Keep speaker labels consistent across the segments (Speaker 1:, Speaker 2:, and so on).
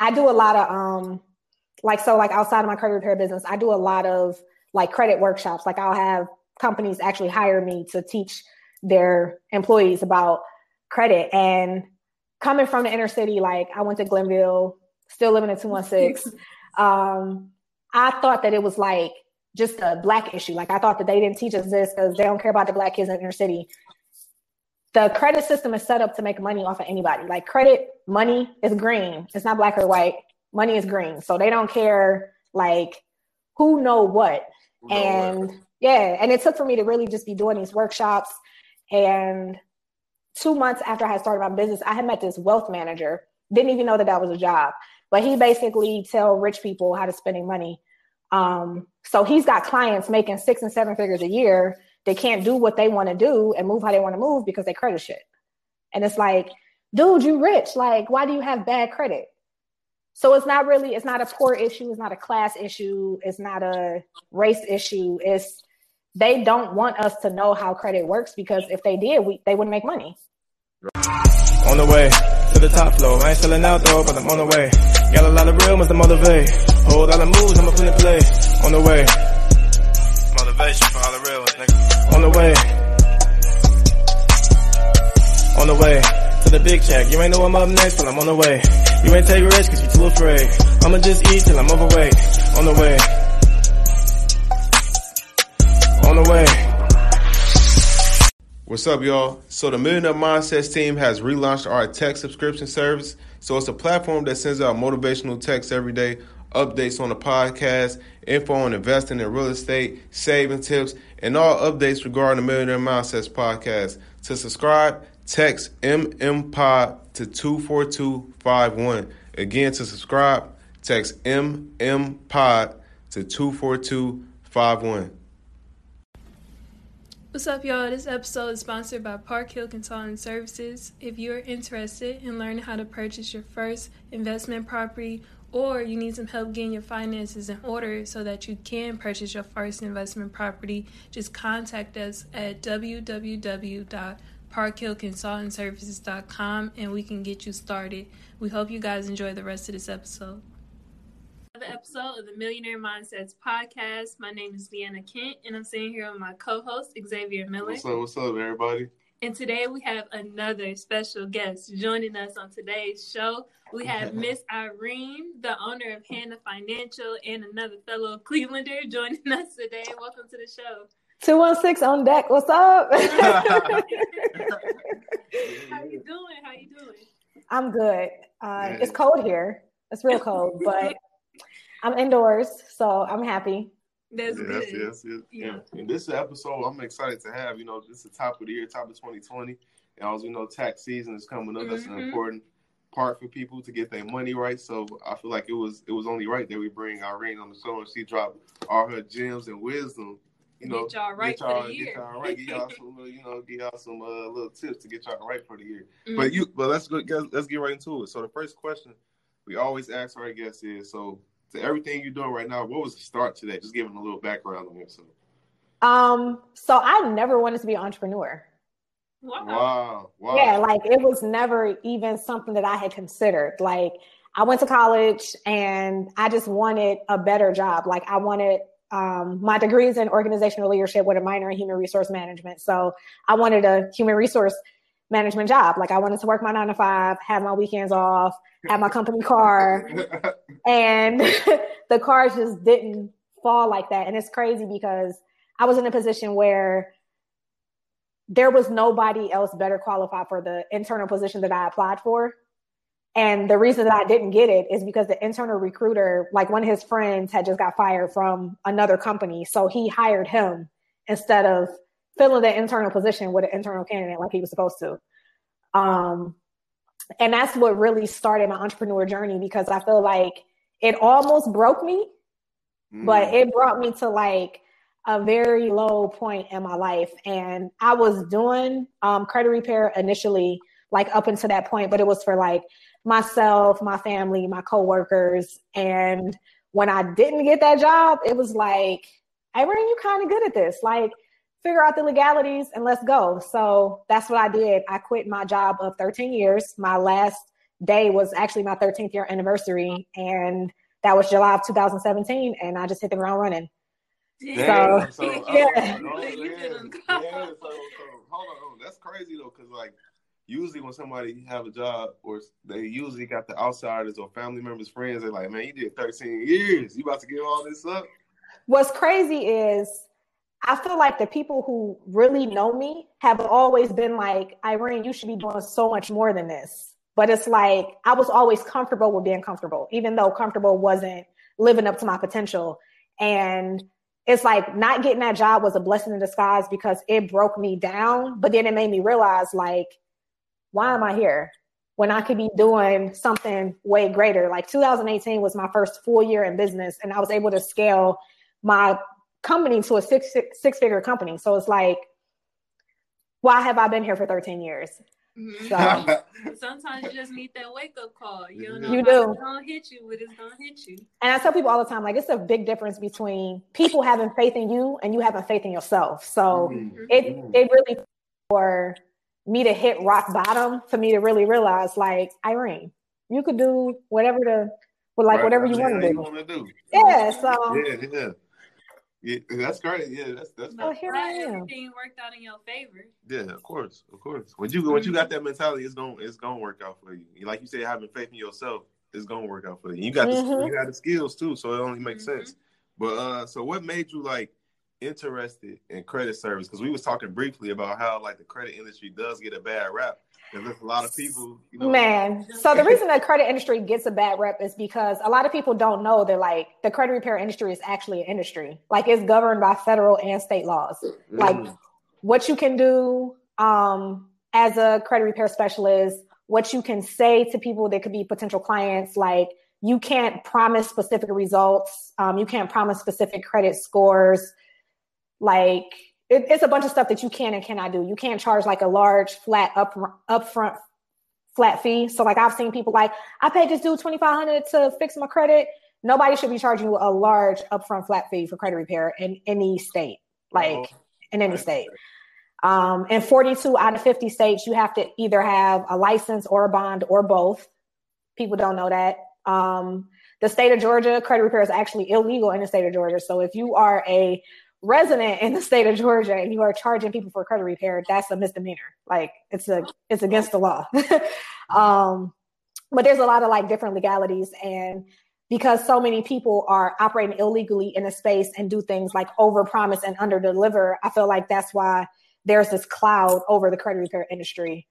Speaker 1: I do a lot of um like so like outside of my credit repair business, I do a lot of like credit workshops. Like I'll have companies actually hire me to teach their employees about credit and coming from the inner city, like I went to Glenville, still living in 216. um, I thought that it was like just a black issue. Like I thought that they didn't teach us this because they don't care about the black kids in the inner city. The credit system is set up to make money off of anybody. Like credit money is green. It's not black or white. Money is green. So they don't care like who know what. Who know and what. yeah, and it took for me to really just be doing these workshops and two months after I had started my business, I had met this wealth manager. Didn't even know that that was a job, but he basically tell rich people how to spending money. Um, so he's got clients making six and seven figures a year. They can't do what they want to do and move how they want to move because they credit shit. And it's like, dude, you rich. Like, why do you have bad credit? So it's not really, it's not a poor issue. It's not a class issue. It's not a race issue. It's they don't want us to know how credit works because if they did, we they wouldn't make money.
Speaker 2: On the way to the top floor, I ain't selling out though, but I'm on the way. Got a lot of real ones motivate. Whole lot of moves, I'ma put in play. On the way. Motivation for all the. On the way. On the way to the big check. You ain't know I'm up next, but I'm on the way. You ain't take risks cause you too afraid. I'ma just eat till I'm overweight. On the way. On the way.
Speaker 3: What's up, y'all? So the Millionaire Mindsets team has relaunched our text subscription service. So it's a platform that sends out motivational texts every day, updates on the podcast, info on investing in real estate, saving tips, and all updates regarding the Millionaire Mindsets podcast. To subscribe, text MMPod to 24251. Again, to subscribe, text MMPod to 24251.
Speaker 4: What's up, y'all? This episode is sponsored by Park Hill Consulting Services. If you're interested in learning how to purchase your first investment property or you need some help getting your finances in order so that you can purchase your first investment property, just contact us at www.parkhillconsultingservices.com and we can get you started. We hope you guys enjoy the rest of this episode another episode of the Millionaire Mindsets podcast. My name is Deanna Kent, and I'm sitting here with my co-host Xavier Miller.
Speaker 3: What's up? What's up, everybody?
Speaker 4: And today we have another special guest joining us on today's show. We have Miss Irene, the owner of Hannah Financial, and another fellow Clevelander joining us today. Welcome to the show.
Speaker 1: 216 on deck. What's up?
Speaker 4: How you doing? How you doing?
Speaker 1: I'm good. Uh, it's cold here. It's real cold, but I'm indoors, so I'm happy.
Speaker 4: That's yes, good.
Speaker 3: Yes, yes, yeah. And, this episode I'm excited to have. You know, this is the top of the year, top of 2020. And also, you know, tax season is coming up. Mm-hmm. That's an mm-hmm. important part for people to get their money right. So I feel like it was it was only right that we bring Irene on the show and she dropped all her gems and wisdom. You know,
Speaker 4: get y'all right
Speaker 3: get y'all,
Speaker 4: for the year.
Speaker 3: Get y'all right. Get y'all some, you know, get y'all some uh, little tips to get y'all right for the year. Mm-hmm. But you, but let's go. Let's get right into it. So the first question we always ask our guests is, so to everything you're doing right now, what was the start to that? Just giving a little background on yourself.
Speaker 1: Um, so I never wanted to be an entrepreneur.
Speaker 3: Wow. wow. wow.
Speaker 1: Yeah, like it was never even something that I had considered. Like I went to college and I just wanted a better job. Like I wanted um, my degrees in organizational leadership with a minor in human resource management. So I wanted a human resource management job. Like I wanted to work my nine to five, have my weekends off, have my company car, and the cars just didn't fall like that. And it's crazy because I was in a position where there was nobody else better qualified for the internal position that I applied for. And the reason that I didn't get it is because the internal recruiter, like one of his friends had just got fired from another company. So he hired him instead of filling the internal position with an internal candidate like he was supposed to. Um, and that's what really started my entrepreneur journey because I feel like it almost broke me, mm. but it brought me to like a very low point in my life. And I was doing um, credit repair initially, like up until that point, but it was for like myself, my family, my coworkers. And when I didn't get that job, it was like, Irene, you kind of good at this. Like, figure out the legalities and let's go. So that's what I did. I quit my job of 13 years. My last day was actually my 13th year anniversary, and that was July of 2017, and I just hit the ground running.
Speaker 3: Damn.
Speaker 1: So,
Speaker 3: So, oh,
Speaker 1: yeah.
Speaker 3: oh, yeah,
Speaker 4: did them.
Speaker 3: yeah, so, so hold on. That's crazy though, because like usually when somebody have a job or they usually got the outsiders or family members, friends, they're like, man, you did 13 years. You about to give all this up?
Speaker 1: What's crazy is I feel like the people who really know me have always been like, Irene, you should be doing so much more than this. But it's like I was always comfortable with being comfortable, even though comfortable wasn't living up to my potential. And it's like not getting that job was a blessing in disguise because it broke me down. But then it made me realize, like, why am I here when I could be doing something way greater? Like 2018 was my first full year in business, and I was able to scale my company to a six six figure company. So it's like, why have I been here for 13 years?
Speaker 4: Mhm.
Speaker 1: So
Speaker 4: Sometimes you just need that wake up call. You don't know
Speaker 1: You do.
Speaker 4: it's gonna hit you, but it's gonna hit you.
Speaker 1: And I tell people all the time, like it's a big difference between people having faith in you and you having faith in yourself. So
Speaker 3: Mm.
Speaker 1: it
Speaker 3: Mm.
Speaker 1: it really for me to hit rock bottom for me to really realize, like Irene, you could do whatever the well, like
Speaker 3: Right,
Speaker 1: whatever you
Speaker 3: that's
Speaker 1: want to do.
Speaker 3: wanna do.
Speaker 1: Yeah. So
Speaker 3: Yeah, yeah. Yeah, that's great. Yeah, that's that's
Speaker 1: Oh, here I am.
Speaker 4: everything worked out in your favor.
Speaker 3: yeah, of course, of course. When you when you got that mentality, it's gonna it's gonna work out for you. Like you said, having faith in yourself is gonna work out for you. You got the
Speaker 1: Mhm.
Speaker 3: you got the skills too, so it only makes
Speaker 4: Mhm.
Speaker 3: sense. But uh, so what made you like interested in credit service? Because we was talking briefly about how like the credit industry does get a bad rap. And there's a lot of people, you know,
Speaker 1: Man, so the reason the credit industry gets a bad rep is because a lot of people don't know that like the credit repair industry is actually an industry. Like it's governed by federal and state laws. Like
Speaker 3: Mm.
Speaker 1: what you can do um, as a credit repair specialist, what you can say to people that could be potential clients. Like you can't promise specific results. Um, you can't promise specific credit scores. Like it, it's a bunch of stuff that you can and cannot do. You can't charge like a large flat up upfront flat fee. So like I've seen people like I paid this dude twenty five hundred to fix my credit. Nobody should be charging you a large upfront flat fee for credit repair in any state, like
Speaker 3: Oh,
Speaker 1: in any
Speaker 3: right.
Speaker 1: state. Um, in 42 out of 50 states, you have to either have a license or a bond or both. People don't know that. Um, the state of Georgia, credit repair is actually illegal in the state of Georgia. So if you are a resident in the state of Georgia and you are charging people for credit repair, that's a misdemeanor. Like it's a it's against the law. um, but there's a lot of like different legalities and because so many people are operating illegally in a space and do things like over promise and under deliver, I feel like that's why there's this cloud over the credit repair industry.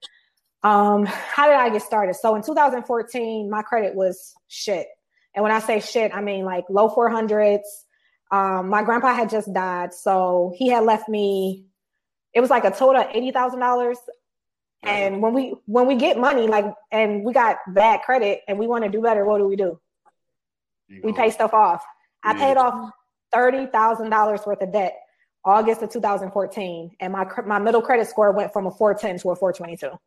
Speaker 1: Um, how did I get started? So in 2014, my credit was shit. And when I say shit, I mean like low 400s. Um, my grandpa had just died, so he had left me. It was like a total of eighty thousand dollars. And when we when we get money, like, and we got bad credit, and we want to do better, what do we do?
Speaker 3: You
Speaker 1: We
Speaker 3: know,
Speaker 1: pay stuff off. I
Speaker 3: Yeah.
Speaker 1: paid off thirty thousand dollars worth of debt August of 2014, and my my middle credit score went from a 410 to a 422.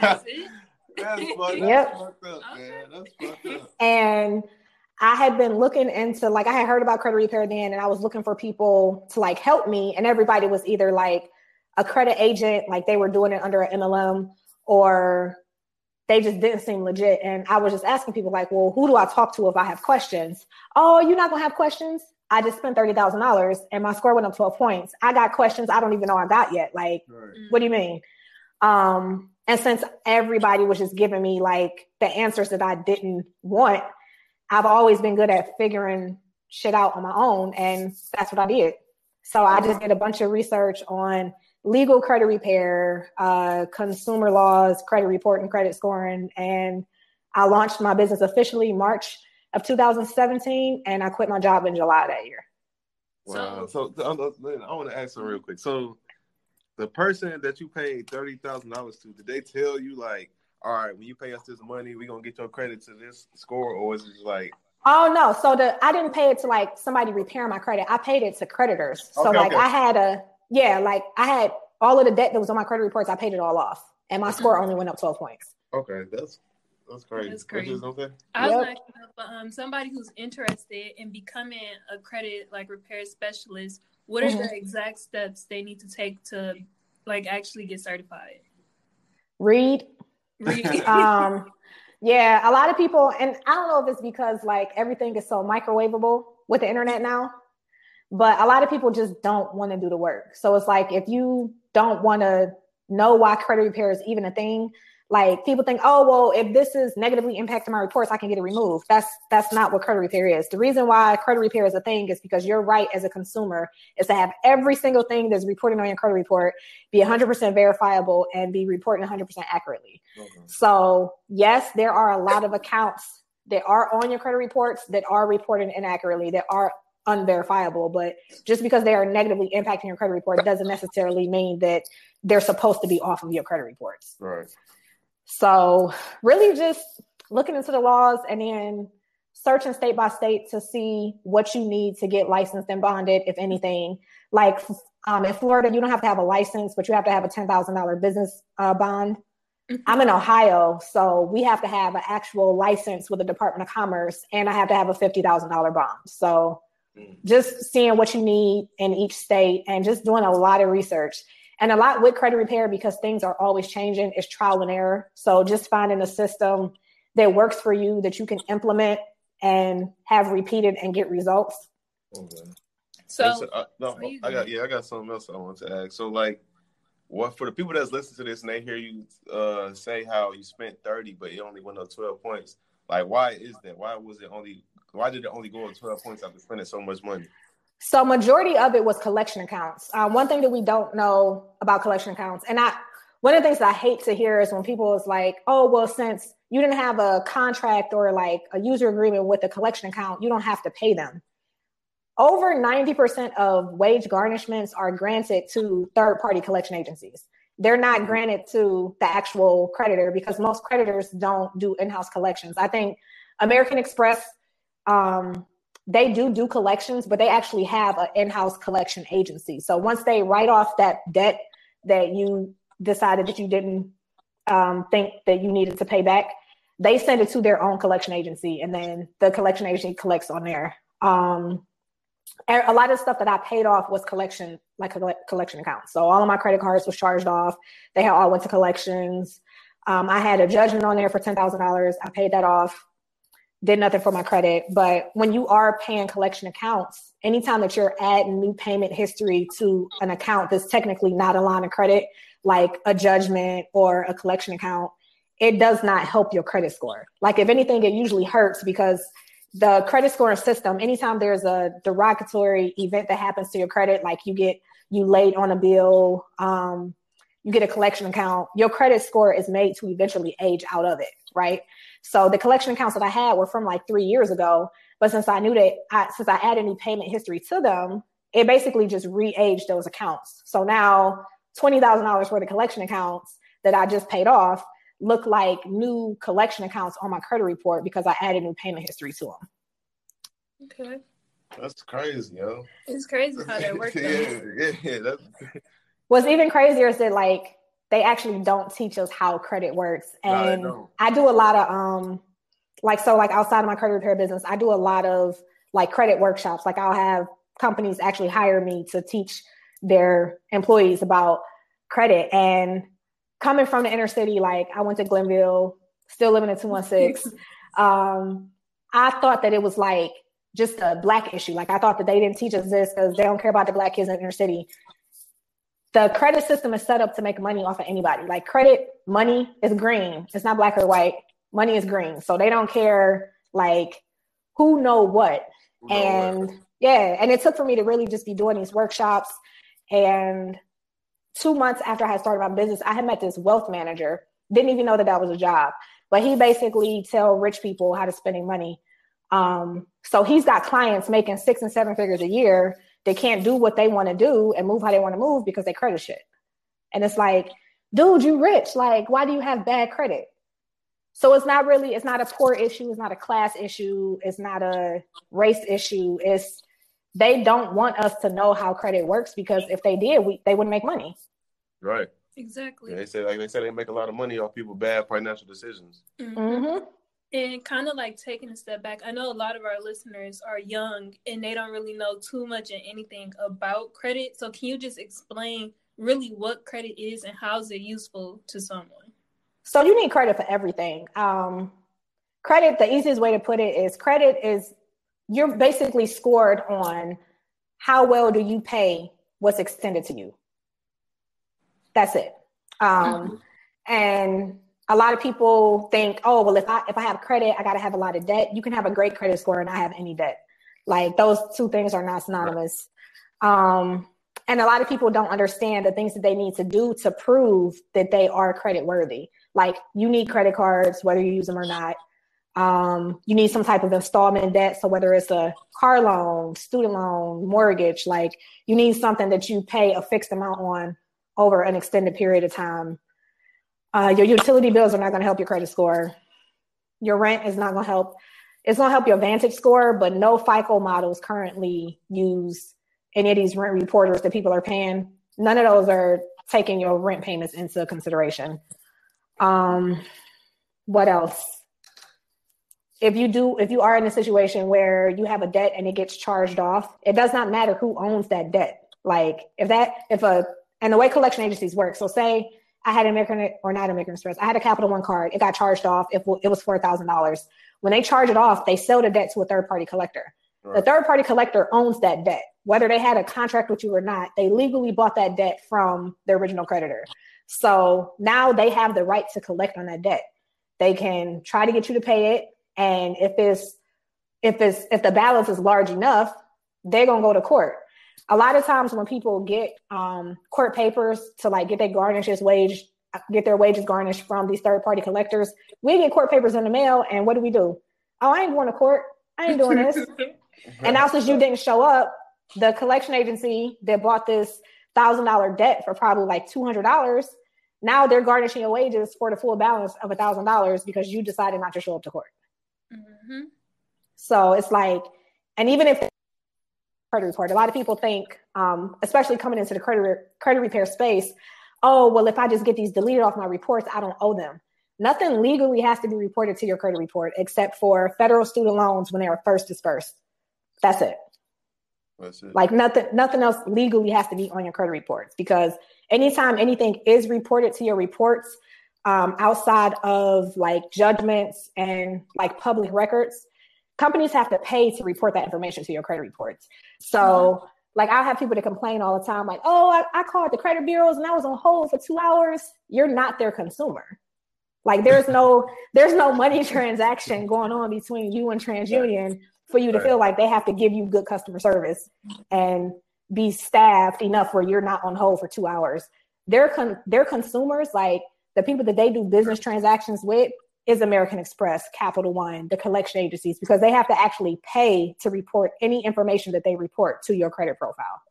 Speaker 4: That's it.
Speaker 3: That's fucked,
Speaker 1: Yep.
Speaker 3: that's fucked up, man. That's fucked up.
Speaker 1: and I had been looking into like I had heard about credit repair then, and I was looking for people to like help me, and everybody was either like a credit agent, like they were doing it under an MLM, or they just didn't seem legit. And I was just asking people like, well, who do I talk to if I have questions? Oh, you're not gonna have questions. I just spent thirty thousand dollars, and my score went up twelve points. I got questions I don't even know I got yet. Like,
Speaker 3: Right.
Speaker 1: what do you mean? Um, and since everybody was just giving me like the answers that I didn't want, I've always been good at figuring shit out on my own, and that's what I did. So I just did a bunch of research on legal credit repair, uh, consumer laws, credit reporting, credit scoring, and I launched my business officially March of 2017, and I quit my job in July that year.
Speaker 3: Wow. So, I want to ask something real quick. So, the person that you paid thirty thousand dollars to, did they tell you like, all right, when you pay us this money, we're gonna get your credit to this score, or is it just like,
Speaker 1: Oh no! So the I didn't pay it to like somebody repair my credit. I paid it to creditors. So
Speaker 3: Okay,
Speaker 1: like
Speaker 3: okay.
Speaker 1: I had a yeah, like I had all of the debt that was on my credit reports. I paid it all off, and my score only went up twelve points.
Speaker 3: okay, that's that's crazy.
Speaker 4: That's crazy.
Speaker 3: was gonna say?
Speaker 4: I was
Speaker 1: Yep.
Speaker 4: like, um, somebody who's interested in becoming a credit like repair specialist. What are
Speaker 1: Mhm.
Speaker 4: the exact steps they need to take to like actually get certified?
Speaker 1: Read, um, yeah, a lot of people, and I don't know if it's because like everything is so microwavable with the internet now, but a lot of people just don't want to do the work. So it's like if you don't want to know why credit repair is even a thing, like people think, oh well, if this is negatively impacting my reports, I can get it removed. That's that's not what credit repair is. The reason why credit repair is a thing is because your right as a consumer is to have every single thing that's reported on your credit report be 100% verifiable and be reporting 100% accurately. Okay. So yes, there are a lot of accounts that are on your credit reports that are reported inaccurately, that are unverifiable. But just because they are negatively impacting your credit report doesn't necessarily mean that they're supposed to be off of your credit reports.
Speaker 3: Right.
Speaker 1: So, really, just looking into the laws and then searching state by state to see what you need to get licensed and bonded, if anything. Like um, in Florida, you don't have to have a license, but you have to have a ten thousand dollar business uh, bond. Mm-hmm. I'm in Ohio, so we have to have an actual license with the Department of Commerce, and I have to have a fifty thousand dollar bond. So, mm. just seeing what you need in each state and just doing a lot of research. And a lot with credit repair because things are always changing is trial and error. So just finding a system that works for you that you can implement and have repeated and get results.
Speaker 3: Okay. So, so uh, no, I got yeah, I got something else I want to ask. So like what for the people that's listening to this and they hear you uh, say how you spent 30 but you only went up 12 points like why is that why was it only why did it only go up 12 points after spending so much money
Speaker 1: so majority of it was collection accounts. Uh, one thing that we don't know about collection accounts, and I one of the things I hate to hear is when people is like, "Oh, well, since you didn't have a contract or like a user agreement with a collection account, you don't have to pay them." Over 90% of wage garnishments are granted to third party collection agencies. They're not mm-hmm. granted to the actual creditor because most creditors don't do in house collections. I think American Express um, they do do collections, but they actually have an in-house collection agency. So once they write off that debt that you decided that you didn't um, think that you needed to pay back, they send it to their own collection agency, and then the collection agency collects on there. Um, a lot of stuff that I paid off was collection, like a collection account. So all of my credit cards was charged off. They had all went to collections. Um, I had a judgment on there for ten thousand dollars. I paid that off did nothing for my credit. But when you are paying collection accounts, anytime that you're adding new payment history to an account that's technically not a line of credit, like a judgment or a collection account, it does not help your credit score. Like if anything, it usually hurts because the credit scoring system, anytime there's a derogatory event that happens to your credit, like you get you late on a bill, um, you get a collection account, your credit score is made to eventually age out of it, right? So the collection accounts that I had were from like three years ago. But since I knew that, I, since I added new payment history to them, it basically just re-aged those accounts. So now twenty thousand dollars worth of collection accounts that I just paid off look like new collection accounts on my credit report because I added new payment history to them.
Speaker 4: Okay.
Speaker 3: That's crazy, yo.
Speaker 4: It's crazy how that works. yeah, yeah, yeah. That's...
Speaker 1: What's even crazier is that like they actually don't teach us how credit works. And no, I do a lot of um like so like outside of my credit repair business, I do a lot of like credit workshops. Like I'll have companies actually hire me to teach their employees about credit and coming from the inner city like I went to Glenville, still living in 216. um I thought that it was like just a black issue. Like I thought that they didn't teach us this because they don't care about the black kids in the inner city the credit system is set up to make money off of anybody. Like credit money is green. It's not black or white. Money is green. So they don't care like who know what. Who and what. yeah, and it took for me to really just be doing these workshops. And two months after I had started my business, I had met this wealth manager. Didn't even know that that was a job, but he basically tell rich people how to spending money. Um, so he's got clients making six and seven figures a year they can't do what they want to do and move how they want to move because they credit shit. And it's like, dude, you rich. Like, why do you have bad credit? So it's not really, it's not a poor issue, it's not a class issue, it's not a race issue. It's they don't want us to know how credit works because if they did, we they wouldn't make money.
Speaker 3: Right.
Speaker 4: Exactly.
Speaker 3: Yeah, they say like they say they make a lot of money off people bad financial decisions.
Speaker 4: Mm-hmm. And kind of like taking a step back, I know a lot of our listeners are young and they don't really know too much and anything about credit. So, can you just explain really what credit is and how is it useful to someone?
Speaker 1: So you need credit for everything. Um, credit, the easiest way to put it is credit is you're basically scored on how well do you pay what's extended to you. That's it. Um, mm-hmm. And a lot of people think, oh, well, if I if I have credit, I got to have a lot of debt. You can have a great credit score and not have any debt. Like those two things are not synonymous. Um, and a lot of people don't understand the things that they need to do to prove that they are credit worthy. Like you need credit cards, whether you use them or not. Um, you need some type of installment debt. So whether it's a car loan, student loan, mortgage, like you need something that you pay a fixed amount on over an extended period of time. Uh, your utility bills are not going to help your credit score. Your rent is not going to help. It's going to help your Vantage score, but no FICO models currently use any of these rent reporters that people are paying. None of those are taking your rent payments into consideration. Um, what else? If you do, if you are in a situation where you have a debt and it gets charged off, it does not matter who owns that debt. Like if that, if a, and the way collection agencies work. So say I had American or not American Express. I had a Capital One card. It got charged off. It, it was four thousand dollars. When they charge it off, they sell the debt to a third party collector. Right. The third party collector owns that debt, whether they had a contract with you or not. They legally bought that debt from the original creditor. So now they have the right to collect on that debt. They can try to get you to pay it, and if it's if it's if the balance is large enough, they're gonna go to court a lot of times when people get um, court papers to like get their garnishes wage, get their wages garnished from these third party collectors, we get court papers in the mail, and what do we do? Oh, I ain't going to court. I ain't doing this. and now since you didn't show up, the collection agency that bought this thousand dollar debt for probably like two hundred dollars, now they're garnishing your wages for the full balance of a thousand dollars because you decided not to show up to court. Mm-hmm. So it's like, and even if credit report. A lot of people think, um, especially coming into the credit credit repair space, oh well, if I just get these deleted off my reports, I don't owe them. Nothing legally has to be reported to your credit report except for federal student loans when they are first dispersed. That's it. That's it. Like nothing, nothing else legally has to be on your credit reports because anytime anything is reported to your reports um, outside of like judgments and like public records, companies have to pay to report that information to your credit reports. So, mm-hmm. like, I have people to complain all the time, like, oh, I, I called the credit bureaus and I was on hold for two hours. You're not their consumer. Like, there's no there's no money transaction going on between you and TransUnion for you to feel like they have to give you good customer service and be staffed enough where you're not on hold for two hours. They're con- they're consumers, like the people that they do business transactions with, is American Express, Capital One, the collection agencies, because they have to actually pay to report any information that they report to your credit profile.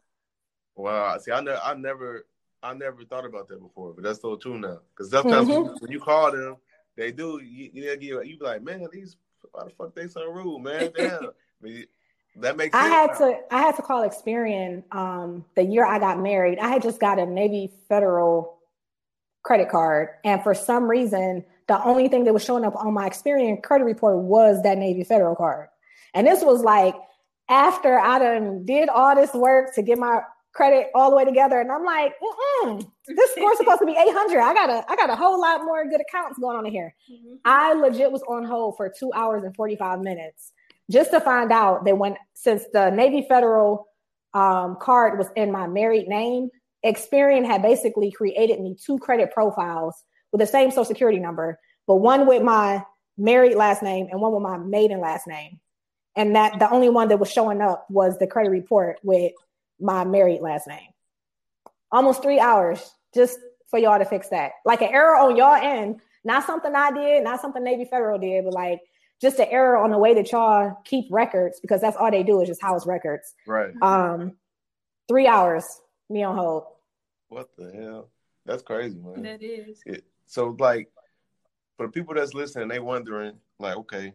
Speaker 3: Wow. See, I, ne- I never, I never thought about that before, but that's so true now. Because sometimes mm-hmm. when you call them, they do. You, you, you be like, man, these why the fuck they so rude, man? Damn. That makes.
Speaker 1: I had now. to. I had to call Experian um, the year I got married. I had just got a Navy Federal credit card, and for some reason the only thing that was showing up on my Experian credit report was that Navy Federal card. And this was like after I done did all this work to get my credit all the way together. And I'm like, this score's supposed to be 800. I got a, I got a whole lot more good accounts going on in here. Mm-hmm. I legit was on hold for two hours and 45 minutes just to find out that when, since the Navy Federal um, card was in my married name, Experian had basically created me two credit profiles with the same social security number, but one with my married last name and one with my maiden last name. And that the only one that was showing up was the credit report with my married last name. Almost three hours just for y'all to fix that. Like an error on y'all end, not something I did, not something Navy Federal did, but like just an error on the way that y'all keep records because that's all they do is just house records.
Speaker 3: Right.
Speaker 1: Um, three hours, me on hold.
Speaker 3: What the hell? That's crazy, man.
Speaker 4: That is.
Speaker 3: It, so like for the people that's listening, they wondering like, okay,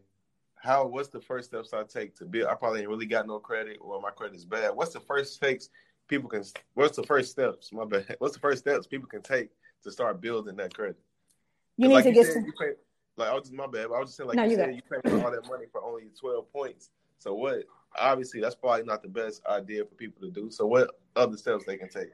Speaker 3: how what's the first steps I take to build? I probably ain't really got no credit or my credit's bad. What's the first fix people can? What's the first steps? My bad. What's the first steps people can take to start building that credit?
Speaker 1: You need like to get said,
Speaker 3: pay, like I was just my bad. I was just saying like no, you, you said you pay all that money for only twelve points. So what? Obviously, that's probably not the best idea for people to do. So what other steps they can take?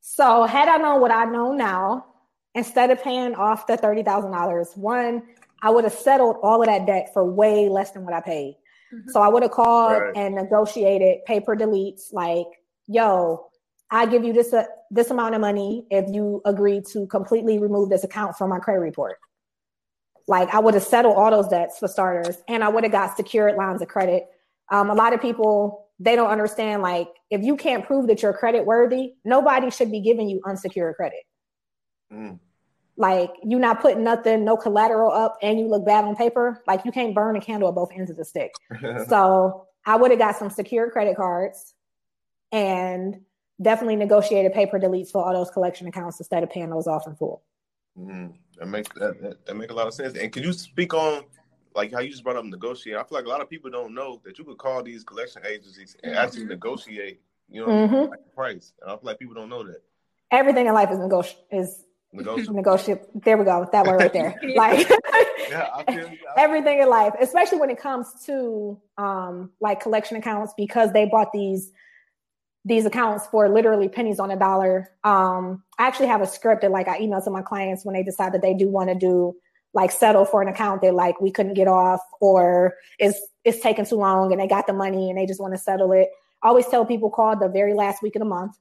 Speaker 1: So had I known what I know now, instead of paying off the $30,000, one, I would have settled all of that debt for way less than what I paid. Mm-hmm. So I would have called right. and negotiated pay for deletes like, yo, I give you this uh, this amount of money if you agree to completely remove this account from my credit report. Like I would have settled all those debts for starters, and I would have got secured lines of credit. Um, a lot of people they don't understand like if you can't prove that you're credit worthy, nobody should be giving you unsecured credit. Mm. Like you're not putting nothing, no collateral up, and you look bad on paper. Like you can't burn a candle at both ends of the stick. so I would have got some secure credit cards and definitely negotiated pay for deletes for all those collection accounts instead of paying those off in full.
Speaker 3: Mm-hmm. That makes that, that, that make a lot of sense. And can you speak on like how you just brought up negotiate? I feel like a lot of people don't know that you could call these collection agencies and actually mm-hmm. negotiate, you know, mm-hmm. like price. And I feel like people don't know that.
Speaker 1: Everything in life is negoti- is negotiable. negotiable. There we go. That word right there. like yeah, I feel, I everything in life, especially when it comes to um like collection accounts, because they bought these these accounts for literally pennies on a dollar. Um, I actually have a script that like I email to my clients when they decide that they do want to do like settle for an account that like we couldn't get off or it's it's taking too long and they got the money and they just want to settle it. I always tell people call the very last week of the month.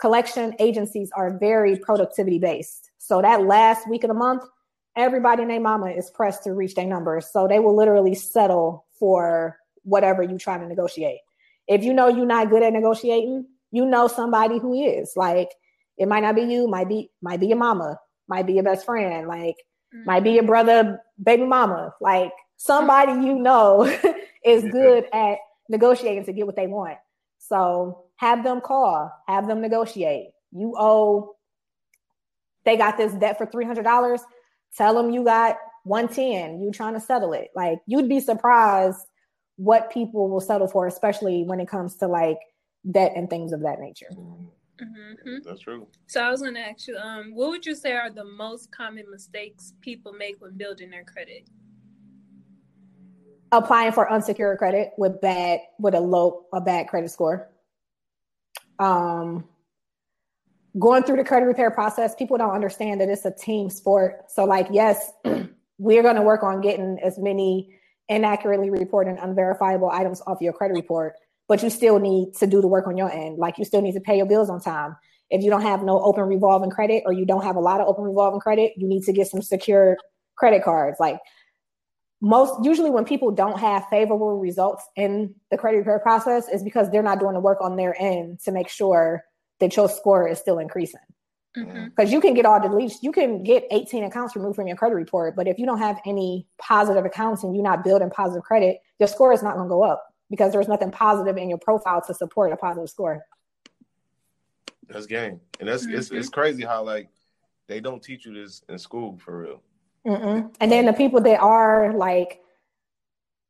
Speaker 1: Collection agencies are very productivity based. So that last week of the month, everybody and their mama is pressed to reach their numbers. So they will literally settle for whatever you trying to negotiate if you know you're not good at negotiating, you know somebody who is. Like it might not be you, might be might be your mama, might be your best friend, like mm-hmm. might be your brother, baby mama, like somebody you know is good at negotiating to get what they want. So have them call, have them negotiate. You owe, they got this debt for $300. Tell them you got 110. You trying to settle it. Like you'd be surprised what people will settle for, especially when it comes to like debt and things of that nature.
Speaker 3: Mm-hmm. That's true.
Speaker 4: So I was going to ask you, um, what would you say are the most common mistakes people make when building their credit?
Speaker 1: Applying for unsecured credit with bad, with a low, a bad credit score. Um, going through the credit repair process, people don't understand that it's a team sport. So, like, yes, we're going to work on getting as many inaccurately reporting unverifiable items off your credit report, but you still need to do the work on your end. Like you still need to pay your bills on time. If you don't have no open revolving credit or you don't have a lot of open revolving credit, you need to get some secure credit cards. Like most usually when people don't have favorable results in the credit repair process is because they're not doing the work on their end to make sure that your score is still increasing. Mm-hmm. because mm-hmm. you can get all the least you can get 18 accounts removed from your credit report but if you don't have any positive accounts and you're not building positive credit your score is not going to go up because there's nothing positive in your profile to support a positive score
Speaker 3: that's game and that's mm-hmm. it's, it's crazy how like they don't teach you this in school for real
Speaker 1: Mm-mm. and then the people that are like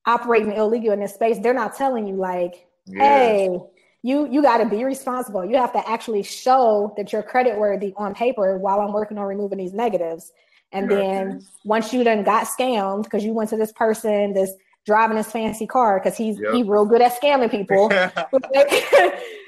Speaker 1: operating illegal in this space they're not telling you like hey you you got to be responsible. You have to actually show that you're credit worthy on paper while I'm working on removing these negatives. And then once you done got scammed because you went to this person this driving this fancy car because he's yep. real good at scamming people.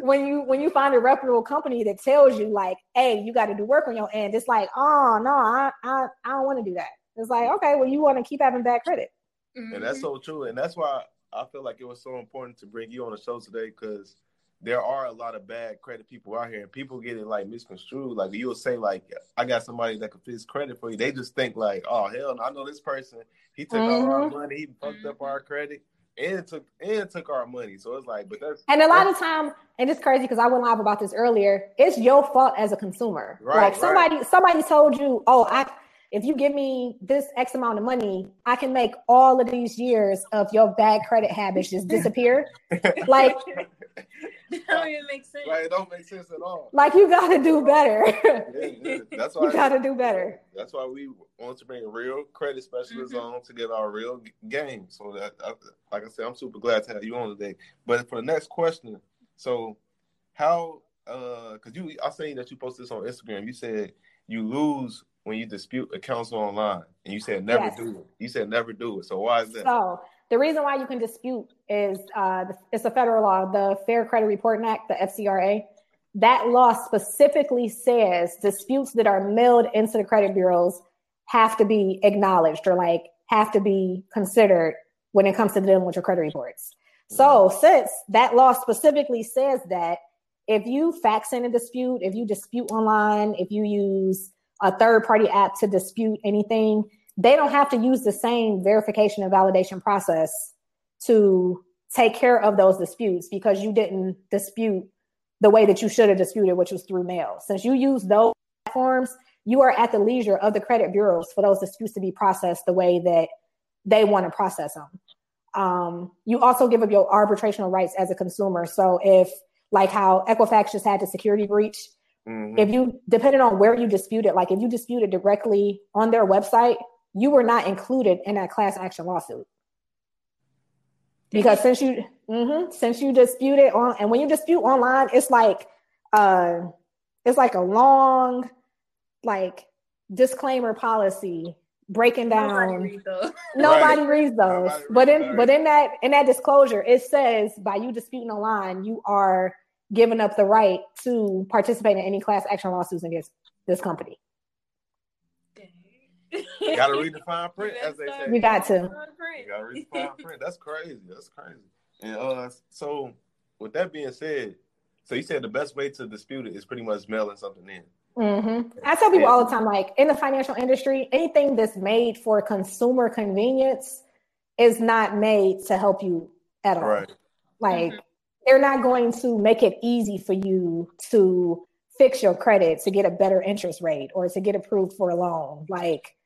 Speaker 1: when you when you find a reputable company that tells you like, hey, you got to do work on your end, it's like, oh no, I I, I don't want to do that. It's like, okay, well, you want to keep having bad credit.
Speaker 3: And that's so true. And that's why I feel like it was so important to bring you on the show today because there are a lot of bad credit people out here, and people get it like misconstrued. Like you'll say, like I got somebody that can fix credit for you. They just think like, oh hell, no, I know this person. He took mm-hmm. all our mm-hmm. money. He fucked up our credit. And took and took our money, so it's like, but that's
Speaker 1: and a lot of time, and it's crazy because I went live about this earlier. It's your fault as a consumer. Right, like somebody, right. somebody told you, oh, I if you give me this X amount of money, I can make all of these years of your bad credit habits just disappear. like
Speaker 4: that don't even make sense.
Speaker 3: Like, it don't make sense at all.
Speaker 1: Like you gotta do better. yeah, yeah. That's why you gotta do better.
Speaker 3: That's why we want to bring a real credit specialist mm-hmm. on to get our real game. So that, I, like I said, I'm super glad to have you on today. But for the next question, so how? uh Because you, I seen that you posted this on Instagram. You said you lose when you dispute a accounts online, and you said never yes. do it. You said never do it. So why is that?
Speaker 1: So the reason why you can dispute is uh, it's a federal law, the Fair Credit Reporting Act, the FCRA. that law specifically says disputes that are mailed into the credit bureaus have to be acknowledged or like have to be considered when it comes to dealing with your credit reports. So since that law specifically says that if you fax in a dispute, if you dispute online, if you use a third party app to dispute anything, they don't have to use the same verification and validation process to take care of those disputes because you didn't dispute the way that you should have disputed, which was through mail. Since you use those platforms, you are at the leisure of the credit bureaus for those disputes to be processed the way that they want to process them. Um, you also give up your arbitrational rights as a consumer. So if like how Equifax just had the security breach, mm-hmm. if you depending on where you disputed, like if you disputed directly on their website, you were not included in that class action lawsuit. Because since you mm-hmm, since you disputed on and when you dispute online, it's like uh it's like a long like disclaimer policy breaking down nobody, read those. nobody right. reads those nobody but in but in that in that disclosure it says by you disputing online you are giving up the right to participate in any class action lawsuits against this company
Speaker 3: you gotta read the fine print as they say
Speaker 1: you got to
Speaker 3: you gotta read the fine print that's crazy that's crazy and uh so with that being said so you said the best way to dispute it is pretty much mailing something in
Speaker 1: Mm-hmm. I tell people all the time, like in the financial industry, anything that's made for consumer convenience is not made to help you at all. Right. Like mm-hmm. They're not going to make it easy for you to fix your credit to get a better interest rate or to get approved for a loan. Like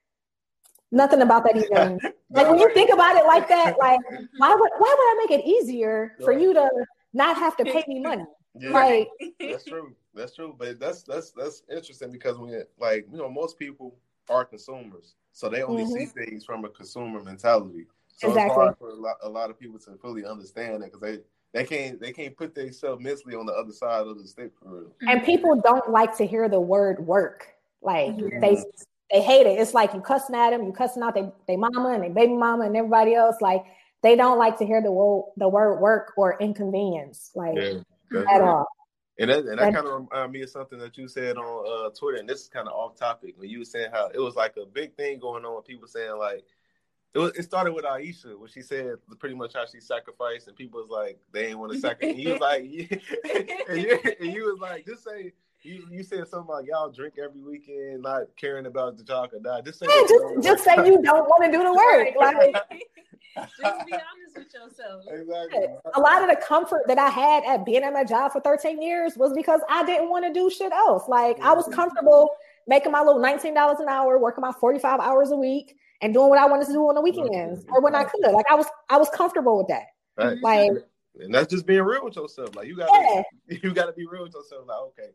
Speaker 1: nothing about that even. like when you think about it like that, like why would why would I make it easier for you to not have to pay me money? Yeah, like
Speaker 3: that's true. That's true, but that's that's that's interesting because when like you know most people are consumers, so they only mm-hmm. see things from a consumer mentality. So exactly. it's hard for a lot, a lot of people to fully understand that because they they can't they can't put themselves mentally on the other side of the stick for real.
Speaker 1: And people don't like to hear the word work. Like mm-hmm. they they hate it. It's like you cussing at them, you cussing out their they mama and their baby mama and everybody else. Like they don't like to hear the word the word work or inconvenience. Like yeah, at right. all.
Speaker 3: And that, and that kind of reminded me of something that you said on uh, Twitter, and this is kind of off topic when you were saying how it was like a big thing going on. with People saying like it was. It started with Aisha when she said pretty much how she sacrificed, and people was like they ain't want to sacrifice. and you was like, yeah. and, you, and you was like, just say you you said something like y'all drink every weekend, not caring about the y'all could die. Just say,
Speaker 1: yeah, just, just say you don't want to do the work. Like,
Speaker 4: just be honest with yourself. Exactly.
Speaker 1: A lot of the comfort that I had at being at my job for 13 years was because I didn't want to do shit else. Like I was mm-hmm. comfortable making my little $19 an hour, working my 45 hours a week, and doing what I wanted to do on the weekends or when I could. Like I was I was comfortable with that. Right. Like
Speaker 3: and that's just being real with yourself. Like you gotta yeah. you gotta be real with yourself. Like, okay.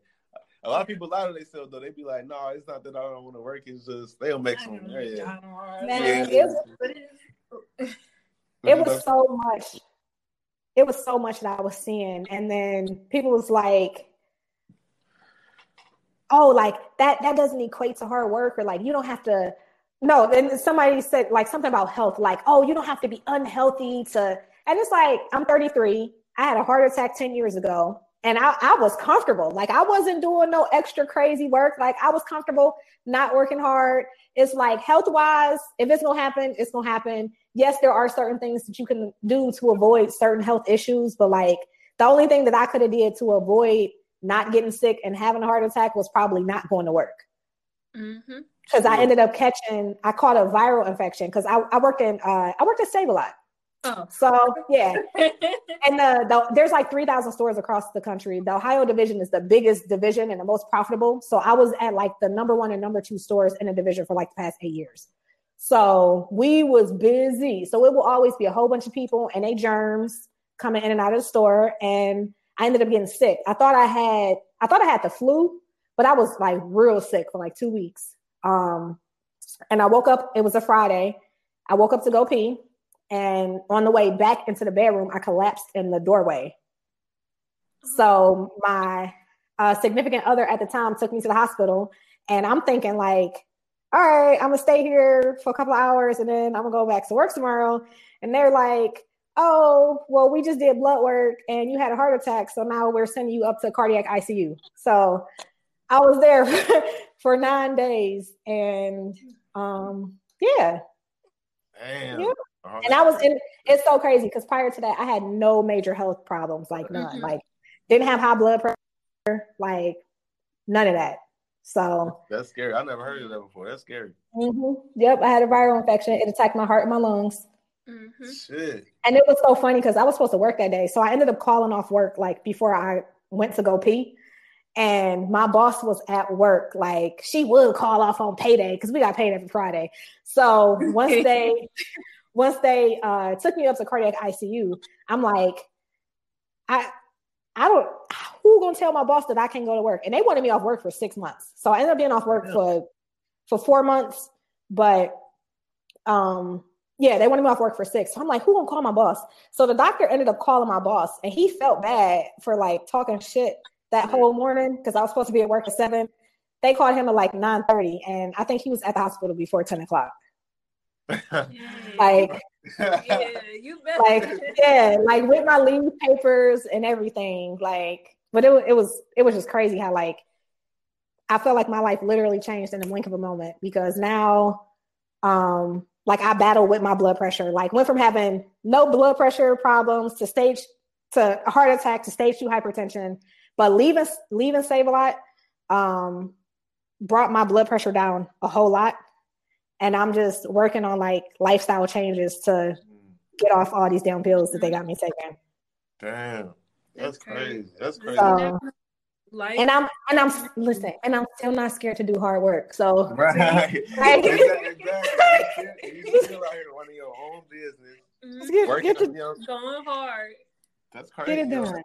Speaker 3: A lot of people lie to themselves though. They be like, "No, it's not that I don't want to work. It's just they'll make some." Yeah. Man,
Speaker 1: yeah it was so much it was so much that I was seeing. And then people was like, oh, like that that doesn't equate to hard work, or like you don't have to no, then somebody said like something about health, like, oh, you don't have to be unhealthy to and it's like I'm 33. I had a heart attack 10 years ago and I, I was comfortable. Like I wasn't doing no extra crazy work. Like I was comfortable not working hard. It's like health wise, if it's gonna happen, it's gonna happen yes, there are certain things that you can do to avoid certain health issues, but like the only thing that I could have did to avoid not getting sick and having a heart attack was probably not going to work. Mm-hmm. Because I ended up catching, I caught a viral infection because I, I worked in, uh, I worked at Save a Lot. Oh. So yeah, and the, the, there's like three thousand stores across the country. The Ohio division is the biggest division and the most profitable. So I was at like the number one and number two stores in the division for like the past eight years. So we was busy. So it will always be a whole bunch of people and they germs coming in and out of the store. And I ended up getting sick. I thought I had I thought I had the flu, but I was like real sick for like two weeks. Um, and I woke up, it was a Friday. I woke up to go pee. And on the way back into the bedroom, I collapsed in the doorway. So my uh, significant other at the time took me to the hospital. And I'm thinking like, all right, I'm gonna stay here for a couple hours and then I'm gonna go back to work tomorrow. And they're like, oh, well, we just did blood work and you had a heart attack. So now we're sending you up to cardiac ICU. So I was there for nine days and um, yeah.
Speaker 3: Damn.
Speaker 1: Yeah. And I was in, it's so crazy because prior to that, I had no major health problems, like none. Mm-hmm. Like, didn't have high blood pressure, like, none of that. So
Speaker 3: that's scary. I never heard of that before. That's scary.
Speaker 1: Mm-hmm. Yep, I had a viral infection. It attacked my heart and my lungs.
Speaker 3: Mm-hmm. Shit.
Speaker 1: And it was so funny because I was supposed to work that day. So I ended up calling off work like before I went to go pee. And my boss was at work. Like she would call off on payday because we got paid every Friday. So once they once they uh, took me up to cardiac ICU, I'm like, I I don't who gonna tell my boss that I can't go to work? And they wanted me off work for six months. So I ended up being off work yeah. for for four months. But um yeah, they wanted me off work for six. So I'm like, who gonna call my boss? So the doctor ended up calling my boss, and he felt bad for like talking shit that whole morning because I was supposed to be at work at seven. They called him at like nine thirty, and I think he was at the hospital before ten o'clock. like,
Speaker 4: yeah, you bet.
Speaker 1: like, yeah, like with my leave papers and everything. Like, but it it was it was just crazy how like I felt like my life literally changed in the blink of a moment because now, um, like I battle with my blood pressure. Like went from having no blood pressure problems to stage to a heart attack to stage two hypertension. But leaving leaving Save a Lot um, brought my blood pressure down a whole lot. And I'm just working on like lifestyle changes to get off all these damn pills that they got me taking.
Speaker 3: Damn. That's crazy. That's crazy. So,
Speaker 1: like, and I'm and I'm listen, and I'm still not scared to do hard work. So
Speaker 3: right, exactly. exactly. You still out here running your own business,
Speaker 1: mm-hmm. get,
Speaker 3: working,
Speaker 1: get to,
Speaker 3: you know,
Speaker 4: going hard.
Speaker 3: That's crazy.
Speaker 1: Get it done.